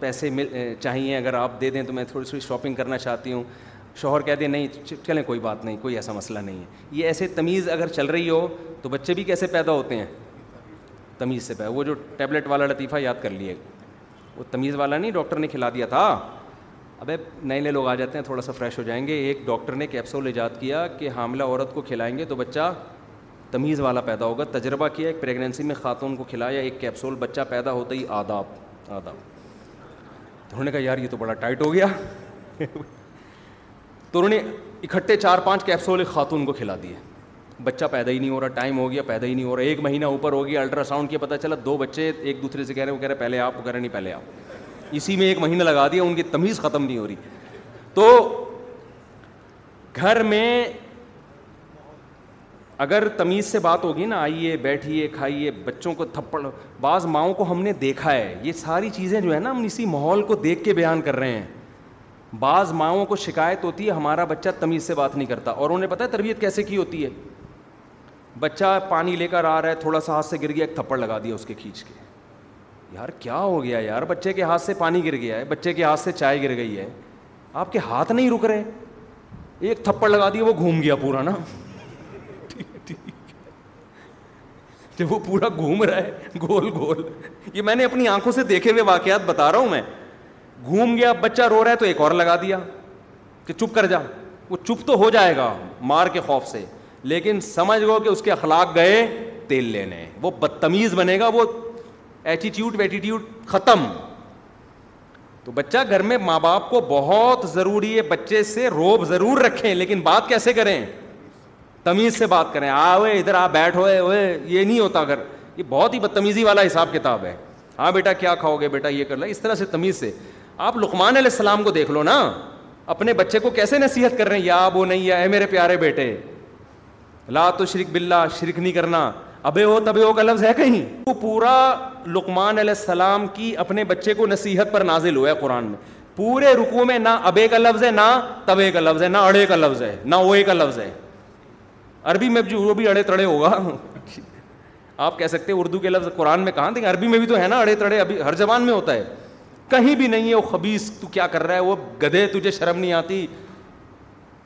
پیسے مل چاہیے اگر آپ دے دیں تو میں تھوڑی تھوڑی شاپنگ کرنا چاہتی ہوں شوہر کہہ دیں نہیں چلیں کوئی بات نہیں کوئی ایسا مسئلہ نہیں ہے یہ ایسے تمیز اگر چل رہی ہو تو بچے بھی کیسے پیدا ہوتے ہیں تمیز سے پہ وہ جو ٹیبلیٹ والا لطیفہ یاد کر لیے وہ تمیز والا نہیں ڈاکٹر نے کھلا دیا تھا ابے نئے نئے لوگ آ جاتے ہیں تھوڑا سا فریش ہو جائیں گے ایک ڈاکٹر نے کیپسول ایجاد کیا کہ حاملہ عورت کو کھلائیں گے تو بچہ تمیز والا پیدا ہوگا تجربہ کیا ایک پریگنینسی میں خاتون کو کھلایا ایک کیپسول بچہ پیدا ہوتا ہی آداب آداب تو انہوں نے کہا یار یہ تو بڑا ٹائٹ ہو گیا تو انہوں نے اکٹھے چار پانچ کیپسول ایک خاتون کو کھلا دیے بچہ پیدا ہی نہیں ہو رہا ٹائم ہو گیا پیدا ہی نہیں ہو رہا ایک مہینہ اوپر ہو گیا الٹرا ساؤنڈ کیا پتا چلا دو بچے ایک دوسرے سے کہہ رہے ہیں وہ کہہ رہے پہلے آپ وہ کہہ رہے نہیں پہلے آپ اسی میں ایک مہینہ لگا دیا ان کی تمیز ختم نہیں ہو رہی تو گھر میں اگر تمیز سے بات ہوگی نا آئیے بیٹھیے کھائیے بچوں کو تھپڑ بعض ماؤں کو ہم نے دیکھا ہے یہ ساری چیزیں جو ہے نا ہم اسی ماحول کو دیکھ کے بیان کر رہے ہیں بعض ماؤں کو شکایت ہوتی ہے ہمارا بچہ تمیز سے بات نہیں کرتا اور انہیں پتہ ہے تربیت کیسے کی ہوتی ہے بچہ پانی لے کر آ رہا ہے تھوڑا سا ہاتھ سے گر گیا ایک تھپڑ لگا دیا اس کے کھینچ کے یار کیا ہو گیا یار بچے کے ہاتھ سے پانی گر گیا ہے بچے کے ہاتھ سے چائے گر گئی ہے آپ کے ہاتھ نہیں رک رہے ایک تھپڑ لگا دیا وہ گھوم گیا پورا نا جب وہ پورا گھوم رہا ہے گول گول یہ میں نے اپنی آنکھوں سے دیکھے ہوئے واقعات بتا رہا ہوں میں گھوم گیا بچہ رو رہا ہے تو ایک اور لگا دیا کہ چپ کر جا وہ چپ تو ہو جائے گا مار کے خوف سے لیکن سمجھ گو کہ اس کے اخلاق گئے تیل لینے وہ بدتمیز بنے گا وہ ایٹیٹیوڈ ویٹیٹیوڈ ختم تو بچہ گھر میں ماں باپ کو بہت ضروری ہے بچے سے روب ضرور رکھیں لیکن بات کیسے کریں تمیز سے بات کریں آ ہوئے ادھر آ بیٹھ ہوئے یہ نہیں ہوتا گھر یہ بہت ہی بدتمیزی والا حساب کتاب ہے ہاں بیٹا کیا کھاؤ گے بیٹا یہ کر لیں اس طرح سے تمیز سے آپ لکمان علیہ السلام کو دیکھ لو نا اپنے بچے کو کیسے نصیحت کر رہے ہیں یا وہ نہیں یا اے میرے پیارے بیٹے لا تو شرک بلّہ شرک نہیں کرنا ابے ہو تبے ہو کا لفظ ہے کہیں وہ پورا لقمان علیہ السلام کی اپنے بچے کو نصیحت پر نازل ہوا قرآن میں پورے رکو میں نہ ابے کا لفظ ہے نہ تبے کا لفظ ہے نہ اڑے کا لفظ ہے نہ اوے کا لفظ ہے عربی میں جو بھی اڑے تڑے ہوگا آپ کہہ سکتے اردو کے لفظ قرآن میں کہاں دیکھیں عربی میں بھی تو ہے نا اڑے تڑے ابھی ہر زبان میں ہوتا ہے کہیں بھی نہیں ہے وہ خبیص تو کیا کر رہا ہے وہ گدے تجھے شرم نہیں آتی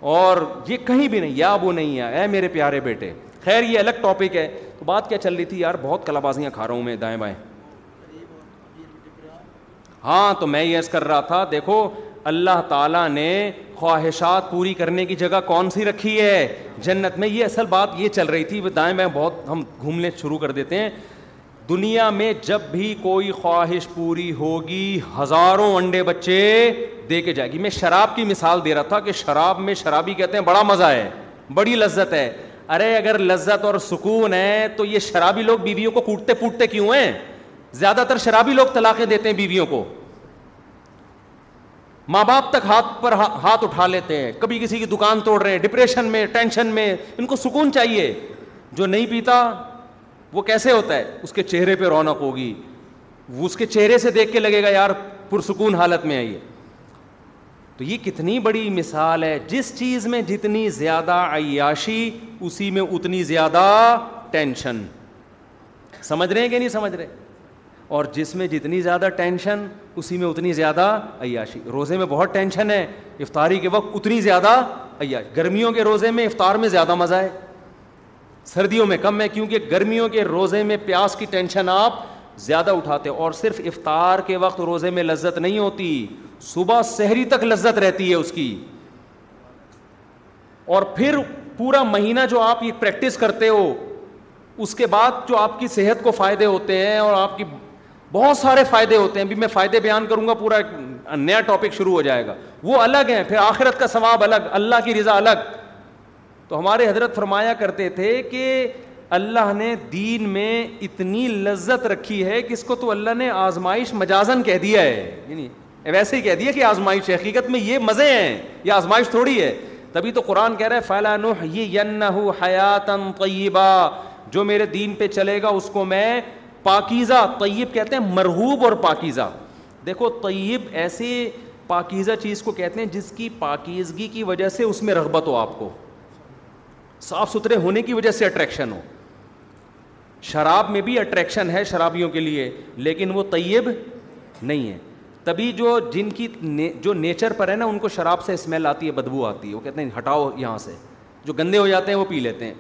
اور یہ کہیں بھی نہیں یا وہ نہیں ہے اے میرے پیارے بیٹے خیر یہ الگ ٹاپک ہے تو بات کیا چل رہی تھی یار بہت کلا بازیاں کھا رہا ہوں میں دائیں بائیں ہاں تو میں یس کر رہا تھا دیکھو اللہ تعالیٰ نے خواہشات پوری کرنے کی جگہ کون سی رکھی ہے جنت میں یہ اصل بات یہ چل رہی تھی دائیں بائیں بہت ہم گھومنے شروع کر دیتے ہیں دنیا میں جب بھی کوئی خواہش پوری ہوگی ہزاروں انڈے بچے دے کے جائے گی میں شراب کی مثال دے رہا تھا کہ شراب میں شرابی کہتے ہیں بڑا مزہ ہے بڑی لذت ہے ارے اگر لذت اور سکون ہے تو یہ شرابی لوگ بیویوں کو کوٹتے پوٹتے کیوں ہیں زیادہ تر شرابی لوگ طلاقیں دیتے ہیں بیویوں کو ماں باپ تک ہاتھ پر ہاتھ اٹھا لیتے ہیں کبھی کسی کی دکان توڑ رہے ہیں ڈپریشن میں ٹینشن میں ان کو سکون چاہیے جو نہیں پیتا وہ کیسے ہوتا ہے اس کے چہرے پہ رونق ہوگی وہ اس کے چہرے سے دیکھ کے لگے گا یار پرسکون حالت میں آئیے تو یہ کتنی بڑی مثال ہے جس چیز میں جتنی زیادہ عیاشی اسی میں اتنی زیادہ ٹینشن سمجھ رہے ہیں کہ نہیں سمجھ رہے اور جس میں جتنی زیادہ ٹینشن اسی میں اتنی زیادہ عیاشی روزے میں بہت ٹینشن ہے افطاری کے وقت اتنی زیادہ عیاشی گرمیوں کے روزے میں افطار میں زیادہ مزہ ہے سردیوں میں کم ہے کیونکہ گرمیوں کے روزے میں پیاس کی ٹینشن آپ زیادہ اٹھاتے اور صرف افطار کے وقت روزے میں لذت نہیں ہوتی صبح سحری تک لذت رہتی ہے اس کی اور پھر پورا مہینہ جو آپ یہ پریکٹس کرتے ہو اس کے بعد جو آپ کی صحت کو فائدے ہوتے ہیں اور آپ کی بہت سارے فائدے ہوتے ہیں میں فائدے بیان کروں گا پورا نیا ٹاپک شروع ہو جائے گا وہ الگ ہیں پھر آخرت کا ثواب الگ اللہ کی رضا الگ تو ہمارے حضرت فرمایا کرتے تھے کہ اللہ نے دین میں اتنی لذت رکھی ہے کہ اس کو تو اللہ نے آزمائش مجازن کہہ دیا ہے یعنی ویسے ہی کہہ دیا کہ آزمائش حقیقت میں یہ مزے ہیں یہ آزمائش تھوڑی ہے تبھی تو قرآن کہہ رہا رہے فیلان حیاتم طیبہ جو میرے دین پہ چلے گا اس کو میں پاکیزہ طیب کہتے ہیں مرحوب اور پاکیزہ دیکھو طیب ایسے پاکیزہ چیز کو کہتے ہیں جس کی پاکیزگی کی وجہ سے اس میں رغبت ہو آپ کو صاف ستھرے ہونے کی وجہ سے اٹریکشن ہو شراب میں بھی اٹریکشن ہے شرابیوں کے لیے لیکن وہ طیب نہیں ہے تبھی جو جن کی جو نیچر پر ہے نا ان کو شراب سے اسمیل آتی ہے بدبو آتی ہے وہ کہتے ہیں ہٹاؤ یہاں سے جو گندے ہو جاتے ہیں وہ پی لیتے ہیں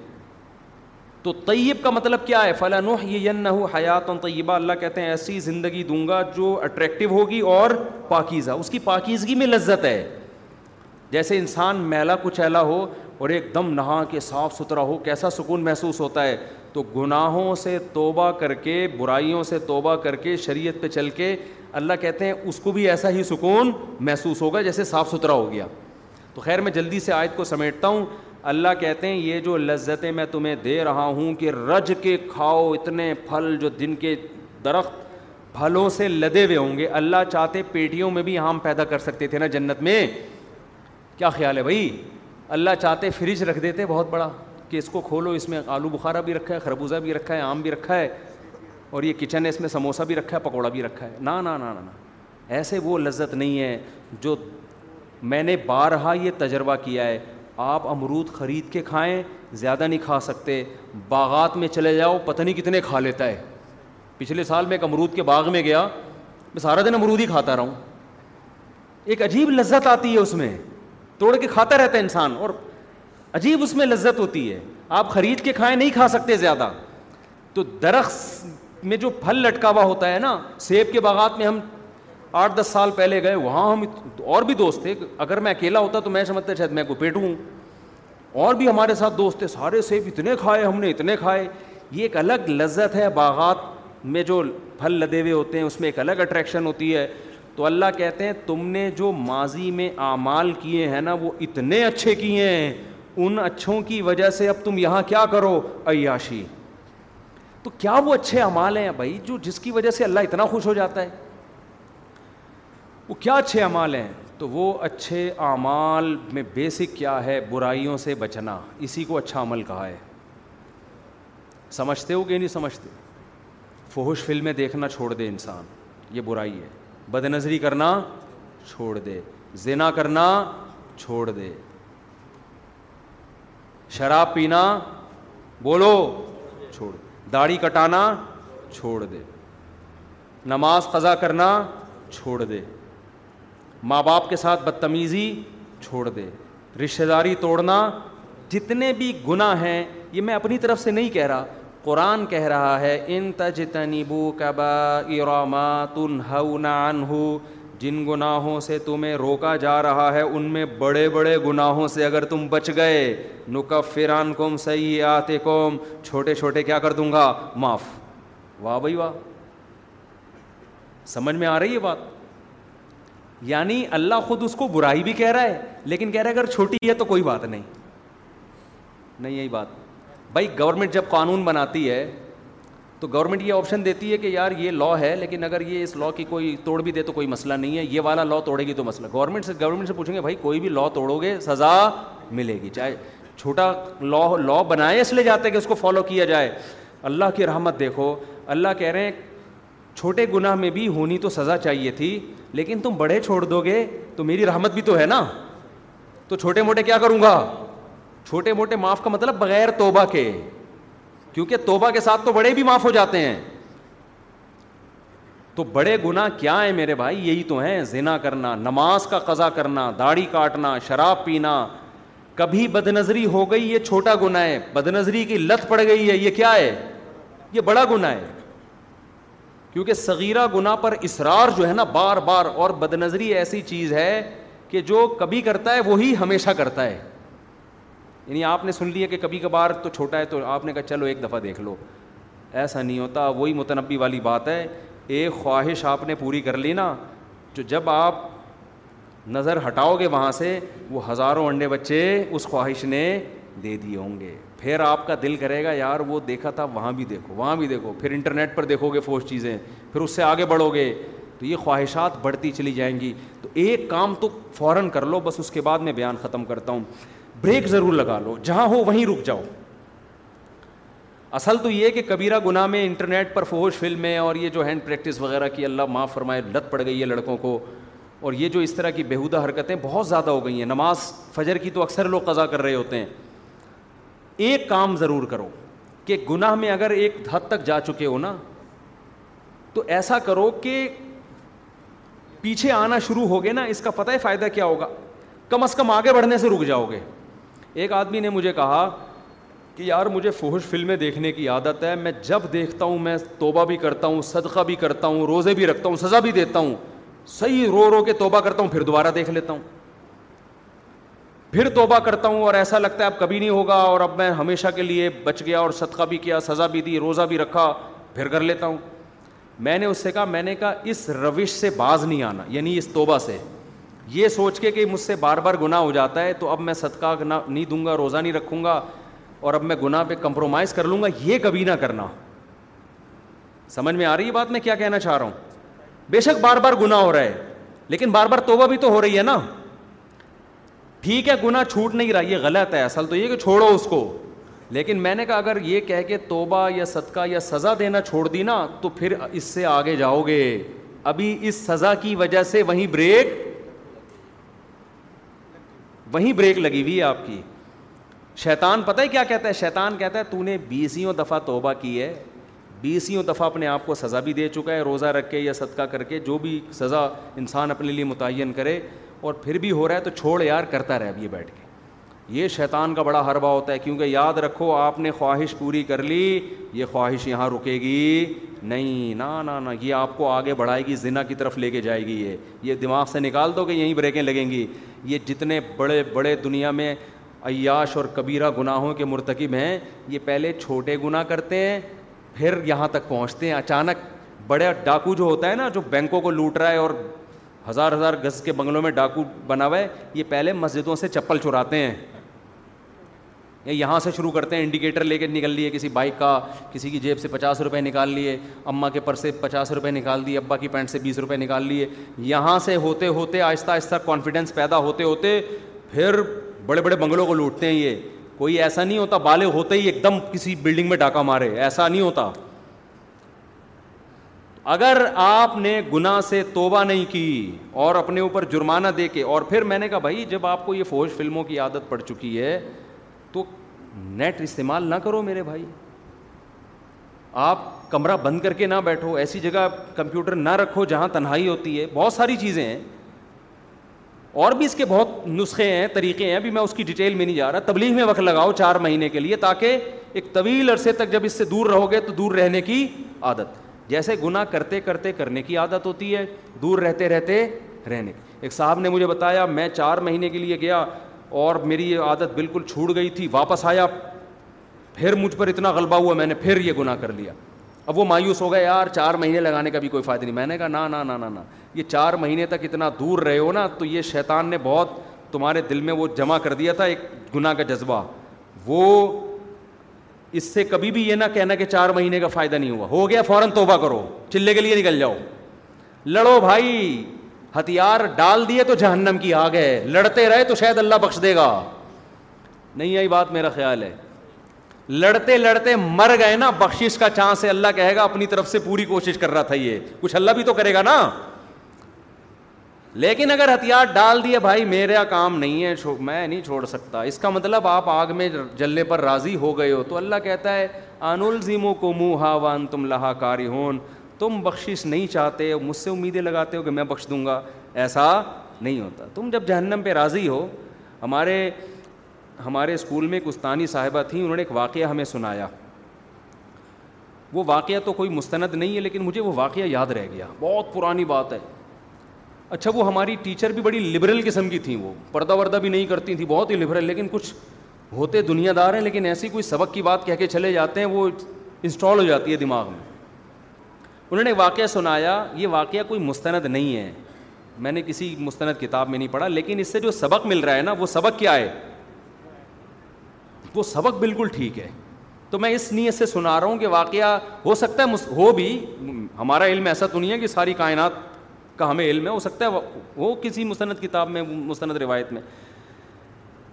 تو طیب کا مطلب کیا ہے فلاں یہ حیات و طیبہ اللہ کہتے ہیں ایسی زندگی دوں گا جو اٹریکٹیو ہوگی اور پاکیزہ اس کی پاکیزگی میں لذت ہے جیسے انسان میلا کچیلا ہو اور ایک دم نہا کے صاف ستھرا ہو کیسا سکون محسوس ہوتا ہے تو گناہوں سے توبہ کر کے برائیوں سے توبہ کر کے شریعت پہ چل کے اللہ کہتے ہیں اس کو بھی ایسا ہی سکون محسوس ہوگا جیسے صاف ستھرا ہو گیا تو خیر میں جلدی سے آیت کو سمیٹتا ہوں اللہ کہتے ہیں یہ جو لذتیں میں تمہیں دے رہا ہوں کہ رج کے کھاؤ اتنے پھل جو دن کے درخت پھلوں سے لدے ہوئے ہوں گے اللہ چاہتے پیٹیوں میں بھی عام پیدا کر سکتے تھے نا جنت میں کیا خیال ہے بھائی اللہ چاہتے فریج رکھ دیتے بہت بڑا کہ اس کو کھولو اس میں آلو بخارا بھی رکھا ہے خربوزہ بھی رکھا ہے آم بھی رکھا ہے اور یہ کچن ہے اس میں سموسہ بھی رکھا ہے پکوڑا بھی رکھا ہے نہ نہ نہ نہ ایسے وہ لذت نہیں ہے جو میں نے بارہا یہ تجربہ کیا ہے آپ امرود خرید کے کھائیں زیادہ نہیں کھا سکتے باغات میں چلے جاؤ پتہ نہیں کتنے کھا لیتا ہے پچھلے سال میں ایک امرود کے باغ میں گیا میں سارا دن امرود ہی کھاتا رہا ہوں ایک عجیب لذت آتی ہے اس میں توڑ کے کھاتا رہتا ہے انسان اور عجیب اس میں لذت ہوتی ہے آپ خرید کے کھائیں نہیں کھا سکتے زیادہ تو درخت میں جو پھل لٹکا ہوا ہوتا ہے نا سیب کے باغات میں ہم آٹھ دس سال پہلے گئے وہاں ہم اور بھی دوست تھے اگر میں اکیلا ہوتا تو میں سمجھتا شاید میں کو پیٹوں اور بھی ہمارے ساتھ دوست تھے سارے سیب اتنے کھائے ہم نے اتنے کھائے یہ ایک الگ لذت ہے باغات میں جو پھل لدے ہوئے ہوتے ہیں اس میں ایک الگ اٹریکشن ہوتی ہے تو اللہ کہتے ہیں تم نے جو ماضی میں اعمال کیے ہیں نا وہ اتنے اچھے کیے ہیں ان اچھوں کی وجہ سے اب تم یہاں کیا کرو عیاشی تو کیا وہ اچھے اعمال ہیں بھائی جو جس کی وجہ سے اللہ اتنا خوش ہو جاتا ہے وہ کیا اچھے اعمال ہیں تو وہ اچھے اعمال میں بیسک کیا ہے برائیوں سے بچنا اسی کو اچھا عمل کہا ہے سمجھتے ہو کہ نہیں سمجھتے فوہش فلمیں دیکھنا چھوڑ دے انسان یہ برائی ہے بد نظری کرنا چھوڑ دے زنا کرنا چھوڑ دے شراب پینا بولو چھوڑ دے داڑھی کٹانا چھوڑ دے نماز قضا کرنا چھوڑ دے ماں باپ کے ساتھ بدتمیزی چھوڑ دے رشتہ داری توڑنا جتنے بھی گناہ ہیں یہ میں اپنی طرف سے نہیں کہہ رہا قرآن کہہ رہا ہے ان تجتنبو کبا اراما تنہو جن گناہوں سے تمہیں روکا جا رہا ہے ان میں بڑے بڑے گناہوں سے اگر تم بچ گئے نقب فران کوم چھوٹے چھوٹے کیا کر دوں گا معاف واہ بھائی واہ سمجھ میں آ رہی ہے بات یعنی اللہ خود اس کو برائی بھی کہہ رہا ہے لیکن کہہ رہا ہے اگر چھوٹی ہے تو کوئی بات نہیں یہی بات بھائی گورنمنٹ جب قانون بناتی ہے تو گورنمنٹ یہ آپشن دیتی ہے کہ یار یہ لا ہے لیکن اگر یہ اس لا کی کوئی توڑ بھی دے تو کوئی مسئلہ نہیں ہے یہ والا لا توڑے گی تو مسئلہ گورنمنٹ سے گورنمنٹ سے پوچھیں گے بھائی کوئی بھی لا توڑو گے سزا ملے گی چاہے چھوٹا لا لا بنائے اس لیے جاتے ہیں کہ اس کو فالو کیا جائے اللہ کی رحمت دیکھو اللہ کہہ رہے ہیں چھوٹے گناہ میں بھی ہونی تو سزا چاہیے تھی لیکن تم بڑے چھوڑ دو گے تو میری رحمت بھی تو ہے نا تو چھوٹے موٹے کیا کروں گا چھوٹے موٹے معاف کا مطلب بغیر توبہ کے کیونکہ توبہ کے ساتھ تو بڑے بھی معاف ہو جاتے ہیں تو بڑے گنا کیا ہیں میرے بھائی یہی تو ہیں زنا کرنا نماز کا قضا کرنا داڑھی کاٹنا شراب پینا کبھی بد نظری ہو گئی یہ چھوٹا گنا ہے بد نظری کی لت پڑ گئی ہے یہ کیا ہے یہ بڑا گناہ ہے کیونکہ سغیرہ گنا پر اسرار جو ہے نا بار بار اور بد نظری ایسی چیز ہے کہ جو کبھی کرتا ہے وہی وہ ہمیشہ کرتا ہے یعنی آپ نے سن لیا کہ کبھی کبھار تو چھوٹا ہے تو آپ نے کہا چلو ایک دفعہ دیکھ لو ایسا نہیں ہوتا وہی متنبی والی بات ہے ایک خواہش آپ نے پوری کر لی نا جو جب آپ نظر ہٹاؤ گے وہاں سے وہ ہزاروں انڈے بچے اس خواہش نے دے دیے ہوں گے پھر آپ کا دل کرے گا یار وہ دیکھا تھا وہاں بھی دیکھو وہاں بھی دیکھو پھر انٹرنیٹ پر دیکھو گے فوج چیزیں پھر اس سے آگے بڑھو گے تو یہ خواہشات بڑھتی چلی جائیں گی تو ایک کام تو فوراً کر لو بس اس کے بعد میں بیان ختم کرتا ہوں بریک ضرور لگا لو جہاں ہو وہیں رک جاؤ اصل تو یہ کہ کبیرہ گناہ میں انٹرنیٹ پر فوج فلمیں اور یہ جو ہینڈ پریکٹس وغیرہ کی اللہ معاف فرمائے لت پڑ گئی ہے لڑکوں کو اور یہ جو اس طرح کی بیہودہ حرکتیں بہت زیادہ ہو گئی ہیں نماز فجر کی تو اکثر لوگ قضا کر رہے ہوتے ہیں ایک کام ضرور کرو کہ گناہ میں اگر ایک حد تک جا چکے ہو نا تو ایسا کرو کہ پیچھے آنا شروع ہو گئے نا اس کا پتہ ہے فائدہ کیا ہوگا کم از کم آگے بڑھنے سے رک جاؤ گے ایک آدمی نے مجھے کہا کہ یار مجھے فحش فلمیں دیکھنے کی عادت ہے میں جب دیکھتا ہوں میں توبہ بھی کرتا ہوں صدقہ بھی کرتا ہوں روزے بھی رکھتا ہوں سزا بھی دیتا ہوں صحیح رو رو کے توبہ کرتا ہوں پھر دوبارہ دیکھ لیتا ہوں پھر توبہ کرتا ہوں اور ایسا لگتا ہے اب کبھی نہیں ہوگا اور اب میں ہمیشہ کے لیے بچ گیا اور صدقہ بھی کیا سزا بھی دی روزہ بھی رکھا پھر کر لیتا ہوں میں نے اس سے کہا میں نے کہا اس روش سے باز نہیں آنا یعنی اس توبہ سے یہ سوچ کے کہ مجھ سے بار بار گناہ ہو جاتا ہے تو اب میں صدقہ نہیں دوں گا روزہ نہیں رکھوں گا اور اب میں گناہ پہ کمپرومائز کر لوں گا یہ کبھی نہ کرنا سمجھ میں آ رہی ہے بات میں کیا کہنا چاہ رہا ہوں بے شک بار بار گناہ ہو رہا ہے لیکن بار بار توبہ بھی تو ہو رہی ہے نا ٹھیک ہے گناہ چھوٹ نہیں رہا یہ غلط ہے اصل تو یہ کہ چھوڑو اس کو لیکن میں نے کہا اگر یہ کہہ کے توبہ یا صدقہ یا سزا دینا چھوڑ دی نا تو پھر اس سے آگے جاؤ گے ابھی اس سزا کی وجہ سے وہیں بریک وہیں بریک لگی ہوئی ہے آپ کی شیطان پتہ ہے کیا کہتا ہے شیطان کہتا ہے تو نے بیسیوں دفعہ توبہ کی ہے بیسیوں دفعہ اپنے آپ کو سزا بھی دے چکا ہے روزہ رکھ کے یا صدقہ کر کے جو بھی سزا انسان اپنے لیے متعین کرے اور پھر بھی ہو رہا ہے تو چھوڑ یار کرتا رہے اب یہ بیٹھ کے یہ شیطان کا بڑا حربہ ہوتا ہے کیونکہ یاد رکھو آپ نے خواہش پوری کر لی یہ خواہش یہاں رکے گی نہیں نا نا یہ آپ کو آگے بڑھائے گی زنا کی طرف لے کے جائے گی یہ یہ دماغ سے نکال دو کہ یہیں بریکیں لگیں گی یہ جتنے بڑے بڑے دنیا میں عیاش اور کبیرہ گناہوں کے مرتکب ہیں یہ پہلے چھوٹے گناہ کرتے ہیں پھر یہاں تک پہنچتے ہیں اچانک بڑے ڈاکو جو ہوتا ہے نا جو بینکوں کو لوٹ رہا ہے اور ہزار ہزار گز کے بنگلوں میں ڈاکو بنا ہوئے یہ پہلے مسجدوں سے چپل چراتے ہیں یہاں سے شروع کرتے ہیں انڈیکیٹر لے کے نکل لیے کسی بائک کا کسی کی جیب سے پچاس روپے نکال لیے اما کے پر سے پچاس روپے نکال دیے ابا کی پینٹ سے بیس روپے نکال لیے یہاں سے ہوتے ہوتے آہستہ آہستہ کانفیڈینس پیدا ہوتے ہوتے پھر بڑے بڑے بنگلوں کو لوٹتے ہیں یہ کوئی ایسا نہیں ہوتا بالے ہوتے ہی ایک دم کسی بلڈنگ میں ڈاکہ مارے ایسا نہیں ہوتا اگر آپ نے گناہ سے توبہ نہیں کی اور اپنے اوپر جرمانہ دے کے اور پھر میں نے کہا بھائی جب آپ کو یہ فوج فلموں کی عادت پڑ چکی ہے نیٹ استعمال نہ کرو میرے بھائی آپ کمرہ بند کر کے نہ بیٹھو ایسی جگہ کمپیوٹر نہ رکھو جہاں تنہائی ہوتی ہے بہت ساری چیزیں ہیں اور بھی اس کے بہت نسخے ہیں طریقے ہیں ابھی میں اس کی ڈیٹیل میں نہیں جا رہا تبلیغ میں وقت لگاؤ چار مہینے کے لیے تاکہ ایک طویل عرصے تک جب اس سے دور رہو گے تو دور رہنے کی عادت جیسے گناہ کرتے کرتے کرنے کی عادت ہوتی ہے دور رہتے رہتے رہنے ایک صاحب نے مجھے بتایا میں چار مہینے کے لیے گیا اور میری یہ عادت بالکل چھوٹ گئی تھی واپس آیا پھر مجھ پر اتنا غلبہ ہوا میں نے پھر یہ گناہ کر لیا اب وہ مایوس ہو گیا یار چار مہینے لگانے کا بھی کوئی فائدہ نہیں میں نے کہا نہ نہ نہ نہ نا یہ چار مہینے تک اتنا دور رہے ہو نا تو یہ شیطان نے بہت تمہارے دل میں وہ جمع کر دیا تھا ایک گناہ کا جذبہ وہ اس سے کبھی بھی یہ نہ کہنا کہ چار مہینے کا فائدہ نہیں ہوا ہو گیا فوراً توبہ کرو چلے کے لیے نکل جاؤ لڑو بھائی ہتھیار ڈال دیے تو جہنم کی آگ ہے لڑتے رہے تو شاید اللہ بخش دے گا نہیں آئی بات میرا خیال ہے لڑتے لڑتے مر گئے نا بخشش کا چانس ہے اللہ کہے گا اپنی طرف سے پوری کوشش کر رہا تھا یہ کچھ اللہ بھی تو کرے گا نا لیکن اگر ہتھیار ڈال دیے بھائی میرا کام نہیں ہے میں نہیں چھوڑ سکتا اس کا مطلب آپ آگ میں جلنے پر راضی ہو گئے ہو تو اللہ کہتا ہے انول تم لہا کاری ہون تم بخشش نہیں چاہتے ہو مجھ سے امیدیں لگاتے ہو کہ میں بخش دوں گا ایسا نہیں ہوتا تم جب جہنم پہ راضی ہو ہمارے ہمارے اسکول میں ایک استانی صاحبہ تھیں انہوں نے ایک واقعہ ہمیں سنایا وہ واقعہ تو کوئی مستند نہیں ہے لیکن مجھے وہ واقعہ یاد رہ گیا بہت پرانی بات ہے اچھا وہ ہماری ٹیچر بھی بڑی لبرل قسم کی تھیں وہ پردہ وردہ بھی نہیں کرتی تھیں بہت ہی لبرل لیکن کچھ ہوتے دنیا دار ہیں لیکن ایسی کوئی سبق کی بات کہہ کے چلے جاتے ہیں وہ انسٹال ہو جاتی ہے دماغ میں انہوں نے واقعہ سنایا یہ واقعہ کوئی مستند نہیں ہے میں نے کسی مستند کتاب میں نہیں پڑھا لیکن اس سے جو سبق مل رہا ہے نا وہ سبق کیا ہے وہ سبق بالکل ٹھیک ہے تو میں اس نیت سے سنا رہا ہوں کہ واقعہ ہو سکتا ہے ہو بھی ہمارا علم ایسا تو نہیں ہے کہ ساری کائنات کا ہمیں علم ہے ہو سکتا ہے وہ کسی مستند کتاب میں مستند روایت میں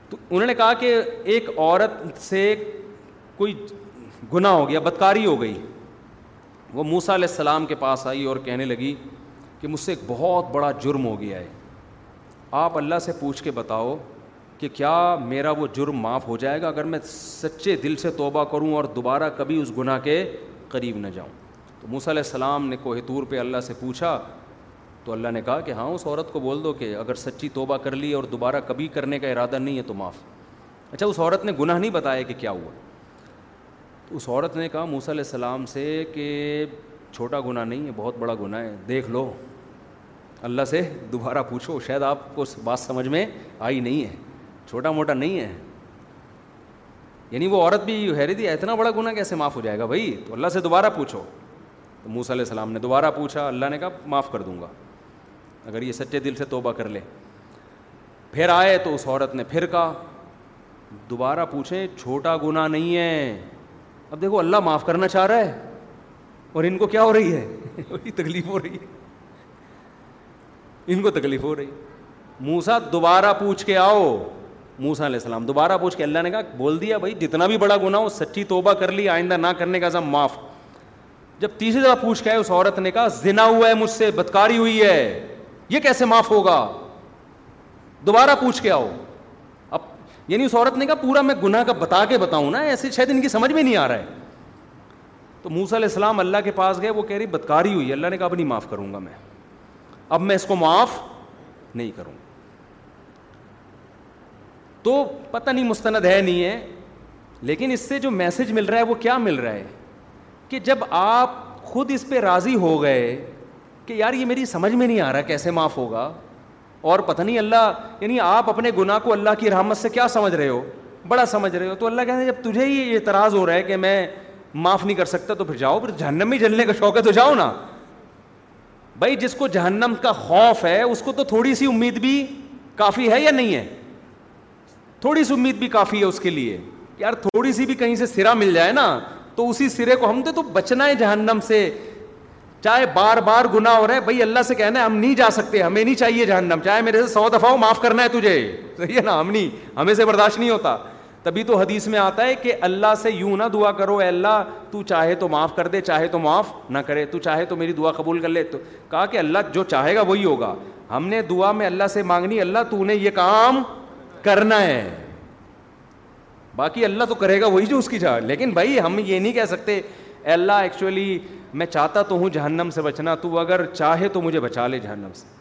تو انہوں نے کہا کہ ایک عورت سے کوئی گناہ ہو گیا بدکاری ہو گئی وہ موسا علیہ السلام کے پاس آئی اور کہنے لگی کہ مجھ سے ایک بہت بڑا جرم ہو گیا ہے آپ اللہ سے پوچھ کے بتاؤ کہ کیا میرا وہ جرم معاف ہو جائے گا اگر میں سچے دل سے توبہ کروں اور دوبارہ کبھی اس گناہ کے قریب نہ جاؤں تو موسیٰ علیہ السلام نے کوہ طور پہ اللہ سے پوچھا تو اللہ نے کہا کہ ہاں اس عورت کو بول دو کہ اگر سچی توبہ کر لی اور دوبارہ کبھی کرنے کا ارادہ نہیں ہے تو معاف اچھا اس عورت نے گناہ نہیں بتایا کہ کیا ہوا تو اس عورت نے کہا موسیٰ علیہ السلام سے کہ چھوٹا گناہ نہیں ہے بہت بڑا گناہ ہے دیکھ لو اللہ سے دوبارہ پوچھو شاید آپ کو بات سمجھ میں آئی نہیں ہے چھوٹا موٹا نہیں ہے یعنی وہ عورت بھی حیرت تھی اتنا بڑا گناہ کیسے معاف ہو جائے گا بھائی تو اللہ سے دوبارہ پوچھو تو موسیٰ علیہ السلام نے دوبارہ پوچھا اللہ نے کہا معاف کر دوں گا اگر یہ سچے دل سے توبہ کر لے پھر آئے تو اس عورت نے پھر کہا دوبارہ پوچھیں چھوٹا گناہ نہیں ہے اب دیکھو اللہ معاف کرنا چاہ رہا ہے اور ان کو کیا ہو رہی ہے تکلیف ہو رہی ہے ان کو تکلیف ہو رہی موسا دوبارہ پوچھ کے آؤ موسا علیہ السلام دوبارہ پوچھ کے اللہ نے کہا بول دیا بھائی جتنا بھی بڑا گناہ ہو سچی توبہ کر لی آئندہ نہ کرنے کا سب معاف جب تیسری طرح پوچھ کے آئے اس عورت نے کہا زنا ہوا ہے مجھ سے بدکاری ہوئی ہے یہ کیسے معاف ہوگا دوبارہ پوچھ کے آؤ یعنی اس عورت نے کہا پورا میں گناہ کا بتا کے بتاؤں نا ایسے شاید ان کی سمجھ میں نہیں آ رہا ہے تو موسا علیہ السلام اللہ کے پاس گئے وہ کہہ رہی بدکاری ہوئی اللہ نے کہا اب نہیں معاف کروں گا میں اب میں اس کو معاف نہیں کروں تو پتہ نہیں مستند ہے نہیں ہے لیکن اس سے جو میسج مل رہا ہے وہ کیا مل رہا ہے کہ جب آپ خود اس پہ راضی ہو گئے کہ یار یہ میری سمجھ میں نہیں آ رہا کیسے معاف ہوگا اور پتہ نہیں اللہ یعنی آپ اپنے گناہ کو اللہ کی رحمت سے کیا سمجھ رہے ہو بڑا سمجھ رہے ہو تو اللہ کہتے ہیں جب تجھے ہی اعتراض ہو رہا ہے کہ میں معاف نہیں کر سکتا تو پھر پھر جاؤ جہنم ہی جلنے کا شوق ہے تو جاؤ نا بھائی جس کو جہنم کا خوف ہے اس کو تو تھوڑی سی امید بھی کافی ہے یا نہیں ہے تھوڑی سی امید بھی کافی ہے اس کے لیے یار تھوڑی سی بھی کہیں سے سرا مل جائے نا تو اسی سرے کو ہم تو بچنا ہے جہنم سے چاہے بار بار گنا ہو رہا ہے بھائی اللہ سے کہنا ہے ہم نہیں جا سکتے ہمیں نہیں چاہیے جہنم چاہے میرے سے سو دفعہ ہو معاف کرنا ہے تجھے نا ہم نہیں ہمیں سے برداشت نہیں ہوتا تبھی تو حدیث میں آتا ہے کہ اللہ سے یوں نہ دعا کرو اے اللہ تو چاہے تو معاف کر دے چاہے تو معاف نہ کرے تو چاہے تو میری دعا قبول کر لے تو کہا کہ اللہ جو چاہے گا وہی ہوگا ہم نے دعا میں اللہ سے مانگنی اللہ تو نے یہ کام کرنا ہے باقی اللہ تو کرے گا وہی جو اس کی چاہ لیکن بھائی ہم یہ نہیں کہہ سکتے اللہ ایکچولی میں چاہتا تو ہوں جہنم سے بچنا تو اگر چاہے تو مجھے بچا لے جہنم سے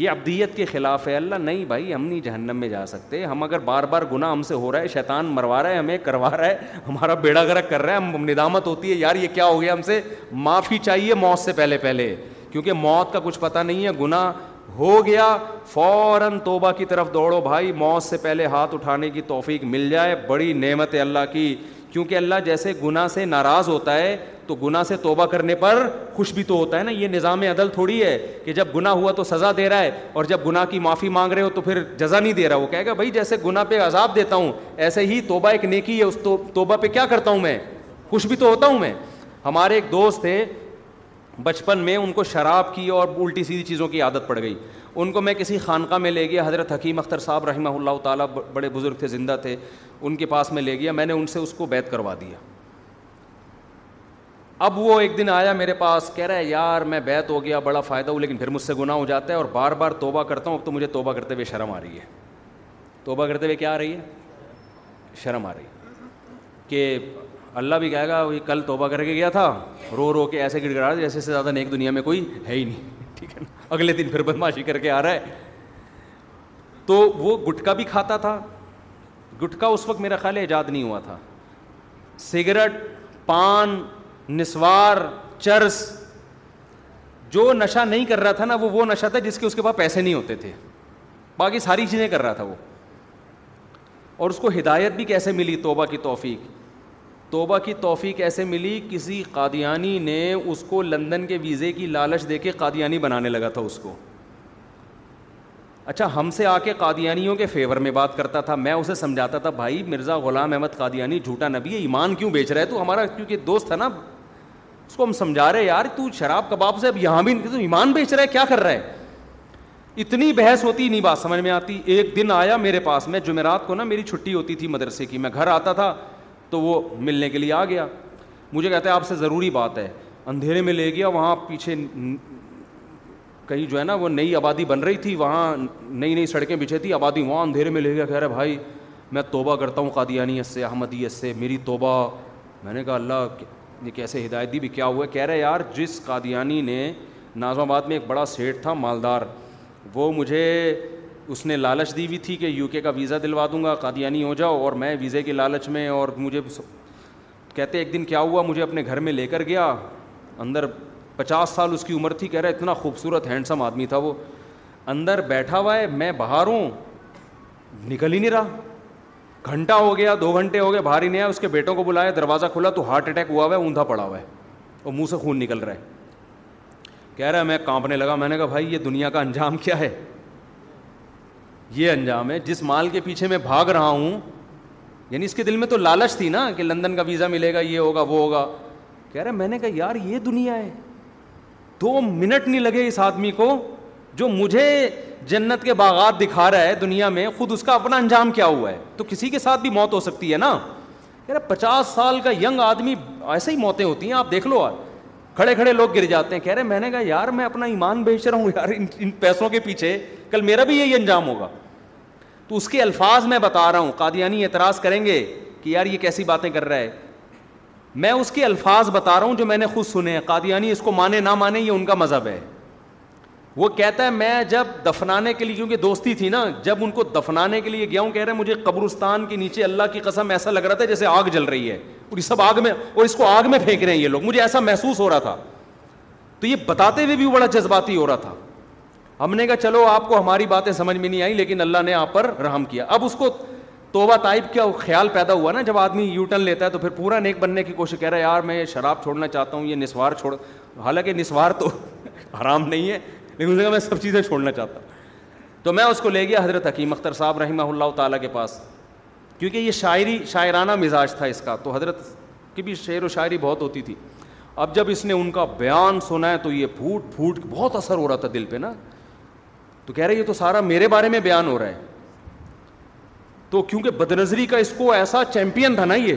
یہ ابدیت کے خلاف ہے اللہ نہیں بھائی ہم نہیں جہنم میں جا سکتے ہم اگر بار بار گناہ ہم سے ہو رہا ہے شیطان مروا رہا ہے ہمیں کروا رہا ہے ہمارا بیڑا گرک کر رہا ہے ہم ندامت ہوتی ہے یار یہ کیا ہو گیا ہم سے معافی چاہیے موت سے پہلے پہلے کیونکہ موت کا کچھ پتہ نہیں ہے گناہ ہو گیا فوراً توبہ کی طرف دوڑو بھائی موت سے پہلے ہاتھ اٹھانے کی توفیق مل جائے بڑی نعمت ہے اللہ کی کیونکہ اللہ جیسے گنا سے ناراض ہوتا ہے تو گنا سے توبہ کرنے پر خوش بھی تو ہوتا ہے نا یہ نظام عدل تھوڑی ہے کہ جب گنا ہوا تو سزا دے رہا ہے اور جب گنا کی معافی مانگ رہے ہو تو پھر جزا نہیں دے رہا وہ کہے گا بھائی جیسے گنا پہ عذاب دیتا ہوں ایسے ہی توبہ ایک نیکی اس تو توبہ پہ کیا کرتا ہوں میں خوش بھی تو ہوتا ہوں میں ہمارے ایک دوست تھے بچپن میں ان کو شراب کی اور الٹی سیدھی چیزوں کی عادت پڑ گئی ان کو میں کسی خانقاہ میں لے گیا حضرت حکیم اختر صاحب رحمہ اللہ تعالیٰ بڑے بزرگ تھے زندہ تھے ان کے پاس میں لے گیا میں نے ان سے اس کو بیت کروا دیا اب وہ ایک دن آیا میرے پاس کہہ رہا ہے یار میں بیت ہو گیا بڑا فائدہ ہوں لیکن پھر مجھ سے گناہ ہو جاتا ہے اور بار بار توبہ کرتا ہوں اب تو مجھے توبہ کرتے ہوئے شرم آ رہی ہے توبہ کرتے ہوئے کیا آ رہی ہے شرم آ رہی ہے کہ اللہ بھی کہے گا کل توبہ کر کے گیا تھا رو رو کے ایسے گڑ گڑا جیسے سے زیادہ نیک دنیا میں کوئی ہے ہی نہیں ٹھیک ہے نا اگلے دن پھر بدماشی کر کے آ رہا ہے تو وہ گٹکا بھی کھاتا تھا گٹکا اس وقت میرا خیال ایجاد نہیں ہوا تھا سگریٹ پان نسوار چرس جو نشہ نہیں کر رہا تھا نا وہ نشہ تھا جس کے اس کے پاس پیسے نہیں ہوتے تھے باقی ساری چیزیں کر رہا تھا وہ اور اس کو ہدایت بھی کیسے ملی توبہ کی توفیق توبہ کی توفیق ایسے ملی کسی قادیانی نے اس کو لندن کے ویزے کی لالچ دے کے قادیانی بنانے لگا تھا اس کو اچھا ہم سے آ کے قادیانیوں کے فیور میں بات کرتا تھا میں اسے سمجھاتا تھا بھائی مرزا غلام احمد قادیانی جھوٹا نبی ہے ایمان کیوں بیچ رہا ہے تو ہمارا کیونکہ دوست تھا نا اس کو ہم سمجھا رہے یار تو شراب کباب سے اب یہاں بھی تو ایمان بیچ رہا ہے کیا کر رہا ہے اتنی بحث ہوتی نہیں بات سمجھ میں آتی ایک دن آیا میرے پاس میں جمعرات کو نا میری چھٹی ہوتی تھی مدرسے کی میں گھر آتا تھا تو وہ ملنے کے لیے آ گیا مجھے کہتا ہے آپ سے ضروری بات ہے اندھیرے میں لے گیا وہاں پیچھے کہیں جو ہے نا وہ نئی آبادی بن رہی تھی وہاں نئی نئی سڑکیں بچھے تھی آبادی وہاں اندھیرے میں لے گیا کہہ رہے بھائی میں توبہ کرتا ہوں قادیانی سے احمدی سے میری توبہ میں نے کہا اللہ یہ کیسے ہدایت دی بھی کیا ہوا ہے کہہ رہے یار جس قادیانی نے نازم آباد میں ایک بڑا سیٹ تھا مالدار وہ مجھے اس نے لالچ دی ہوئی تھی کہ یو کے کا ویزا دلوا دوں گا قادیانی ہو جاؤ اور میں ویزے کے لالچ میں اور مجھے کہتے ایک دن کیا ہوا مجھے اپنے گھر میں لے کر گیا اندر پچاس سال اس کی عمر تھی کہہ رہا اتنا خوبصورت ہینڈسم آدمی تھا وہ اندر بیٹھا ہوا ہے میں باہر ہوں نکل ہی نہیں رہا گھنٹہ ہو گیا دو گھنٹے ہو گئے باہر ہی نہیں آیا اس کے بیٹوں کو بلایا دروازہ کھلا تو ہارٹ اٹیک ہوا ہوا ہے اوندا پڑا ہوا ہے اور منہ سے خون نکل رہا ہے کہہ رہا ہے میں کانپنے لگا میں نے کہا بھائی یہ دنیا کا انجام کیا ہے یہ انجام ہے جس مال کے پیچھے میں بھاگ رہا ہوں یعنی اس کے دل میں تو لالچ تھی نا کہ لندن کا ویزا ملے گا یہ ہوگا وہ ہوگا کہہ رہے میں نے کہا یار یہ دنیا ہے دو منٹ نہیں لگے اس آدمی کو جو مجھے جنت کے باغات دکھا رہا ہے دنیا میں خود اس کا اپنا انجام کیا ہوا ہے تو کسی کے ساتھ بھی موت ہو سکتی ہے نا کہہ رہے پچاس سال کا ینگ آدمی ایسے ہی موتیں ہوتی ہیں آپ دیکھ لو یار کھڑے کھڑے لوگ گر جاتے ہیں کہہ رہے میں نے کہا یار میں اپنا ایمان بیچ رہا ہوں یار ان پیسوں کے پیچھے کل میرا بھی یہی انجام ہوگا تو اس کے الفاظ میں بتا رہا ہوں قادیانی اعتراض کریں گے کہ یار یہ کیسی باتیں کر رہا ہے میں اس کے الفاظ بتا رہا ہوں جو میں نے خود سنے ہیں قادیانی اس کو مانے نہ مانے یہ ان کا مذہب ہے وہ کہتا ہے میں جب دفنانے کے لیے کیونکہ دوستی تھی نا جب ان کو دفنانے کے لیے گیا ہوں کہہ رہے ہیں مجھے قبرستان کے نیچے اللہ کی قسم ایسا لگ رہا تھا جیسے آگ جل رہی ہے اور سب آگ میں اور اس کو آگ میں پھینک رہے ہیں یہ لوگ مجھے ایسا محسوس ہو رہا تھا تو یہ بتاتے ہوئے بھی بڑا جذباتی ہو رہا تھا ہم نے کہا چلو آپ کو ہماری باتیں سمجھ میں نہیں آئی لیکن اللہ نے آپ پر رحم کیا اب اس کو توبہ طائب کا خیال پیدا ہوا نا جب آدمی یو ٹرن لیتا ہے تو پھر پورا نیک بننے کی کوشش کہہ رہا ہے یار میں یہ شراب چھوڑنا چاہتا ہوں یہ نسوار چھوڑ حالانکہ نسوار تو حرام نہیں ہے لیکن اس کہا میں سب چیزیں چھوڑنا چاہتا ہوں تو میں اس کو لے گیا حضرت حکیم اختر صاحب رحمہ اللہ تعالیٰ کے پاس کیونکہ یہ شاعری شاعرانہ مزاج تھا اس کا تو حضرت کی بھی شعر و شاعری بہت ہوتی تھی اب جب اس نے ان کا بیان سنا ہے تو یہ پھوٹ پھوٹ بہت اثر ہو رہا تھا دل پہ نا تو کہہ رہے یہ تو سارا میرے بارے میں بیان ہو رہا ہے تو کیونکہ بد نظری کا اس کو ایسا چیمپئن تھا نا یہ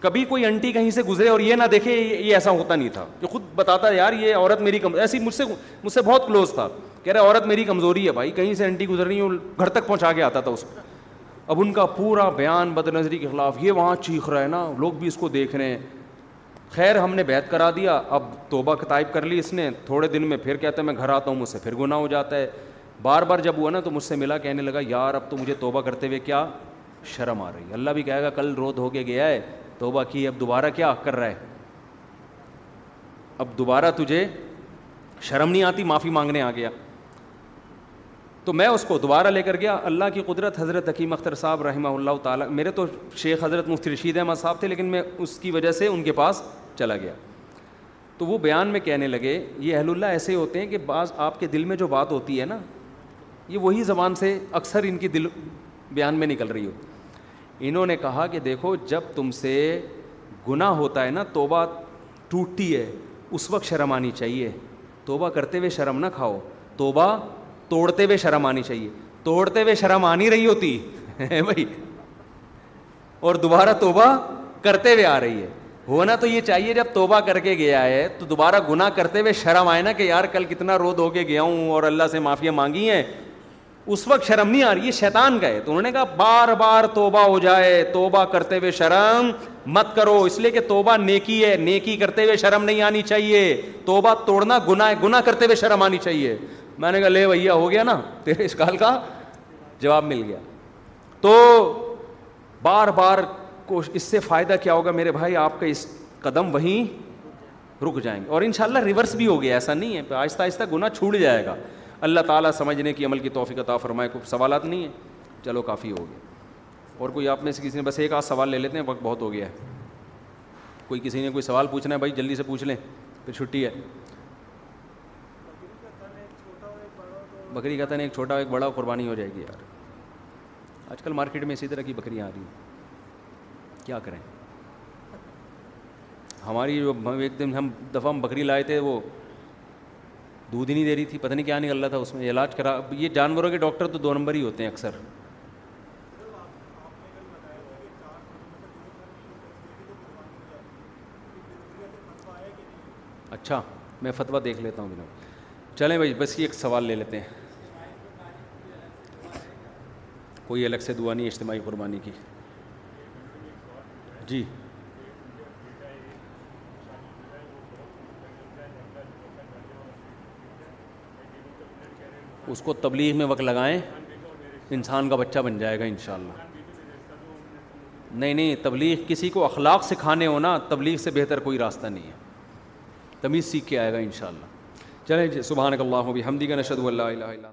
کبھی کوئی انٹی کہیں سے گزرے اور یہ نہ دیکھے یہ ایسا ہوتا نہیں تھا کہ خود بتاتا یار یہ عورت میری ایسی مجھ سے مجھ سے بہت کلوز تھا کہہ رہے عورت میری کمزوری ہے بھائی کہیں سے انٹی گزر رہی ہے گھر تک پہنچا کے آتا تھا اس کو اب ان کا پورا بیان بد نظری کے خلاف یہ وہاں چیخ رہا ہے نا لوگ بھی اس کو دیکھ رہے ہیں خیر ہم نے بیت کرا دیا اب توبہ کتائب کر لی اس نے تھوڑے دن میں پھر کہتا ہے میں گھر آتا ہوں مجھ سے پھر گناہ ہو جاتا ہے بار بار جب ہوا نا تو مجھ سے ملا کہنے لگا یار اب تو مجھے توبہ کرتے ہوئے کیا شرم آ رہی ہے اللہ بھی کہے گا کل رو دھو کے گیا ہے توبہ کی اب دوبارہ کیا کر رہا ہے اب دوبارہ تجھے شرم نہیں آتی معافی مانگنے آ گیا تو میں اس کو دوبارہ لے کر گیا اللہ کی قدرت حضرت حکیم اختر صاحب رحمہ اللہ تعالیٰ میرے تو شیخ حضرت مفتی رشید احمد صاحب تھے لیکن میں اس کی وجہ سے ان کے پاس چلا گیا تو وہ بیان میں کہنے لگے یہ اہل اللہ ایسے ہوتے ہیں کہ بعض آپ کے دل میں جو بات ہوتی ہے نا یہ وہی زبان سے اکثر ان کی دل بیان میں نکل رہی ہو انہوں نے کہا کہ دیکھو جب تم سے گناہ ہوتا ہے نا توبہ ٹوٹتی ہے اس وقت شرم آنی چاہیے توبہ کرتے ہوئے شرم نہ کھاؤ توبہ توڑتے ہوئے شرم آنی چاہیے توڑتے ہوئے شرم آنی رہی ہوتی بھائی اور دوبارہ توبہ کرتے ہوئے آ رہی ہے ہونا تو یہ چاہیے جب توبہ کر کے گیا ہے تو دوبارہ گنا کرتے ہوئے شرم آئے نا کہ یار کل کتنا رو دھو کے گیا ہوں اور اللہ سے معافیا مانگی ہیں اس وقت شرم نہیں آ رہی یہ شیتان کا ہے تو انہوں نے کہا بار بار توبہ ہو جائے توبہ کرتے ہوئے شرم مت کرو اس لیے کہ توبہ نیکی ہے نیکی کرتے ہوئے شرم نہیں آنی چاہیے توبہ توڑنا گنا گنا کرتے ہوئے شرم آنی چاہیے میں نے کہا لے بھیا ہو گیا نا تیرے اس کال کا جواب مل گیا تو بار بار کوش اس سے فائدہ کیا ہوگا میرے بھائی آپ کا اس قدم وہیں رک جائیں گے اور انشاءاللہ ریورس بھی ہو گیا ایسا نہیں ہے آہستہ آہستہ گناہ چھوٹ جائے گا اللہ تعالیٰ سمجھنے کی عمل کی توفیق عطا فرمائے کو سوالات نہیں ہیں چلو کافی ہو گیا اور کوئی آپ میں سے کسی نے بس ایک آدھ سوال لے لیتے ہیں وقت بہت ہو گیا ہے کوئی کسی نے کوئی سوال پوچھنا ہے بھائی جلدی سے پوچھ لیں پھر چھٹی ہے بکری کہتا ہے ایک چھوٹا ایک بڑا قربانی ہو جائے گی یار آج کل مارکیٹ میں اسی طرح کی بکریاں آ رہی ہیں کیا کریں ہماری جو ایک دن ہم دفعہ ہم بکری لائے تھے وہ دودھ ہی نہیں دے رہی تھی پتہ نہیں کیا نکل رہا تھا اس میں علاج کرا یہ جانوروں کے ڈاکٹر تو دو نمبر ہی ہوتے ہیں اکثر اچھا میں فتویٰ دیکھ لیتا ہوں جناب چلیں بھائی بس یہ ایک سوال لے لیتے ہیں کوئی الگ سے دعا نہیں اجتماعی قربانی کی جی اس کو تبلیغ میں وقت لگائیں انسان کا بچہ بن جائے گا انشاءاللہ نہیں نہیں تبلیغ کسی کو اخلاق سکھانے ہونا تبلیغ سے بہتر کوئی راستہ نہیں ہے تمیز سیکھ کے آئے گا انشاء اللہ چلے جی سبحان کے اللہ حمدی کا نشد اللّہ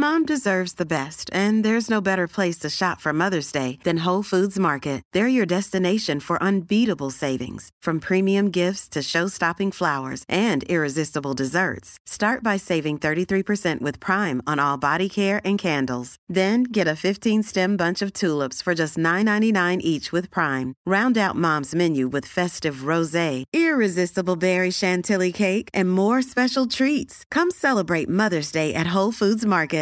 Mom deserves best and there is no better place to shop Mother's Day than Foods Market there your for saving Prime Prime on and candles then get bunch of for just nine each round moms menu with festive rosé more special treats come Mother's Day at Whole Foods Market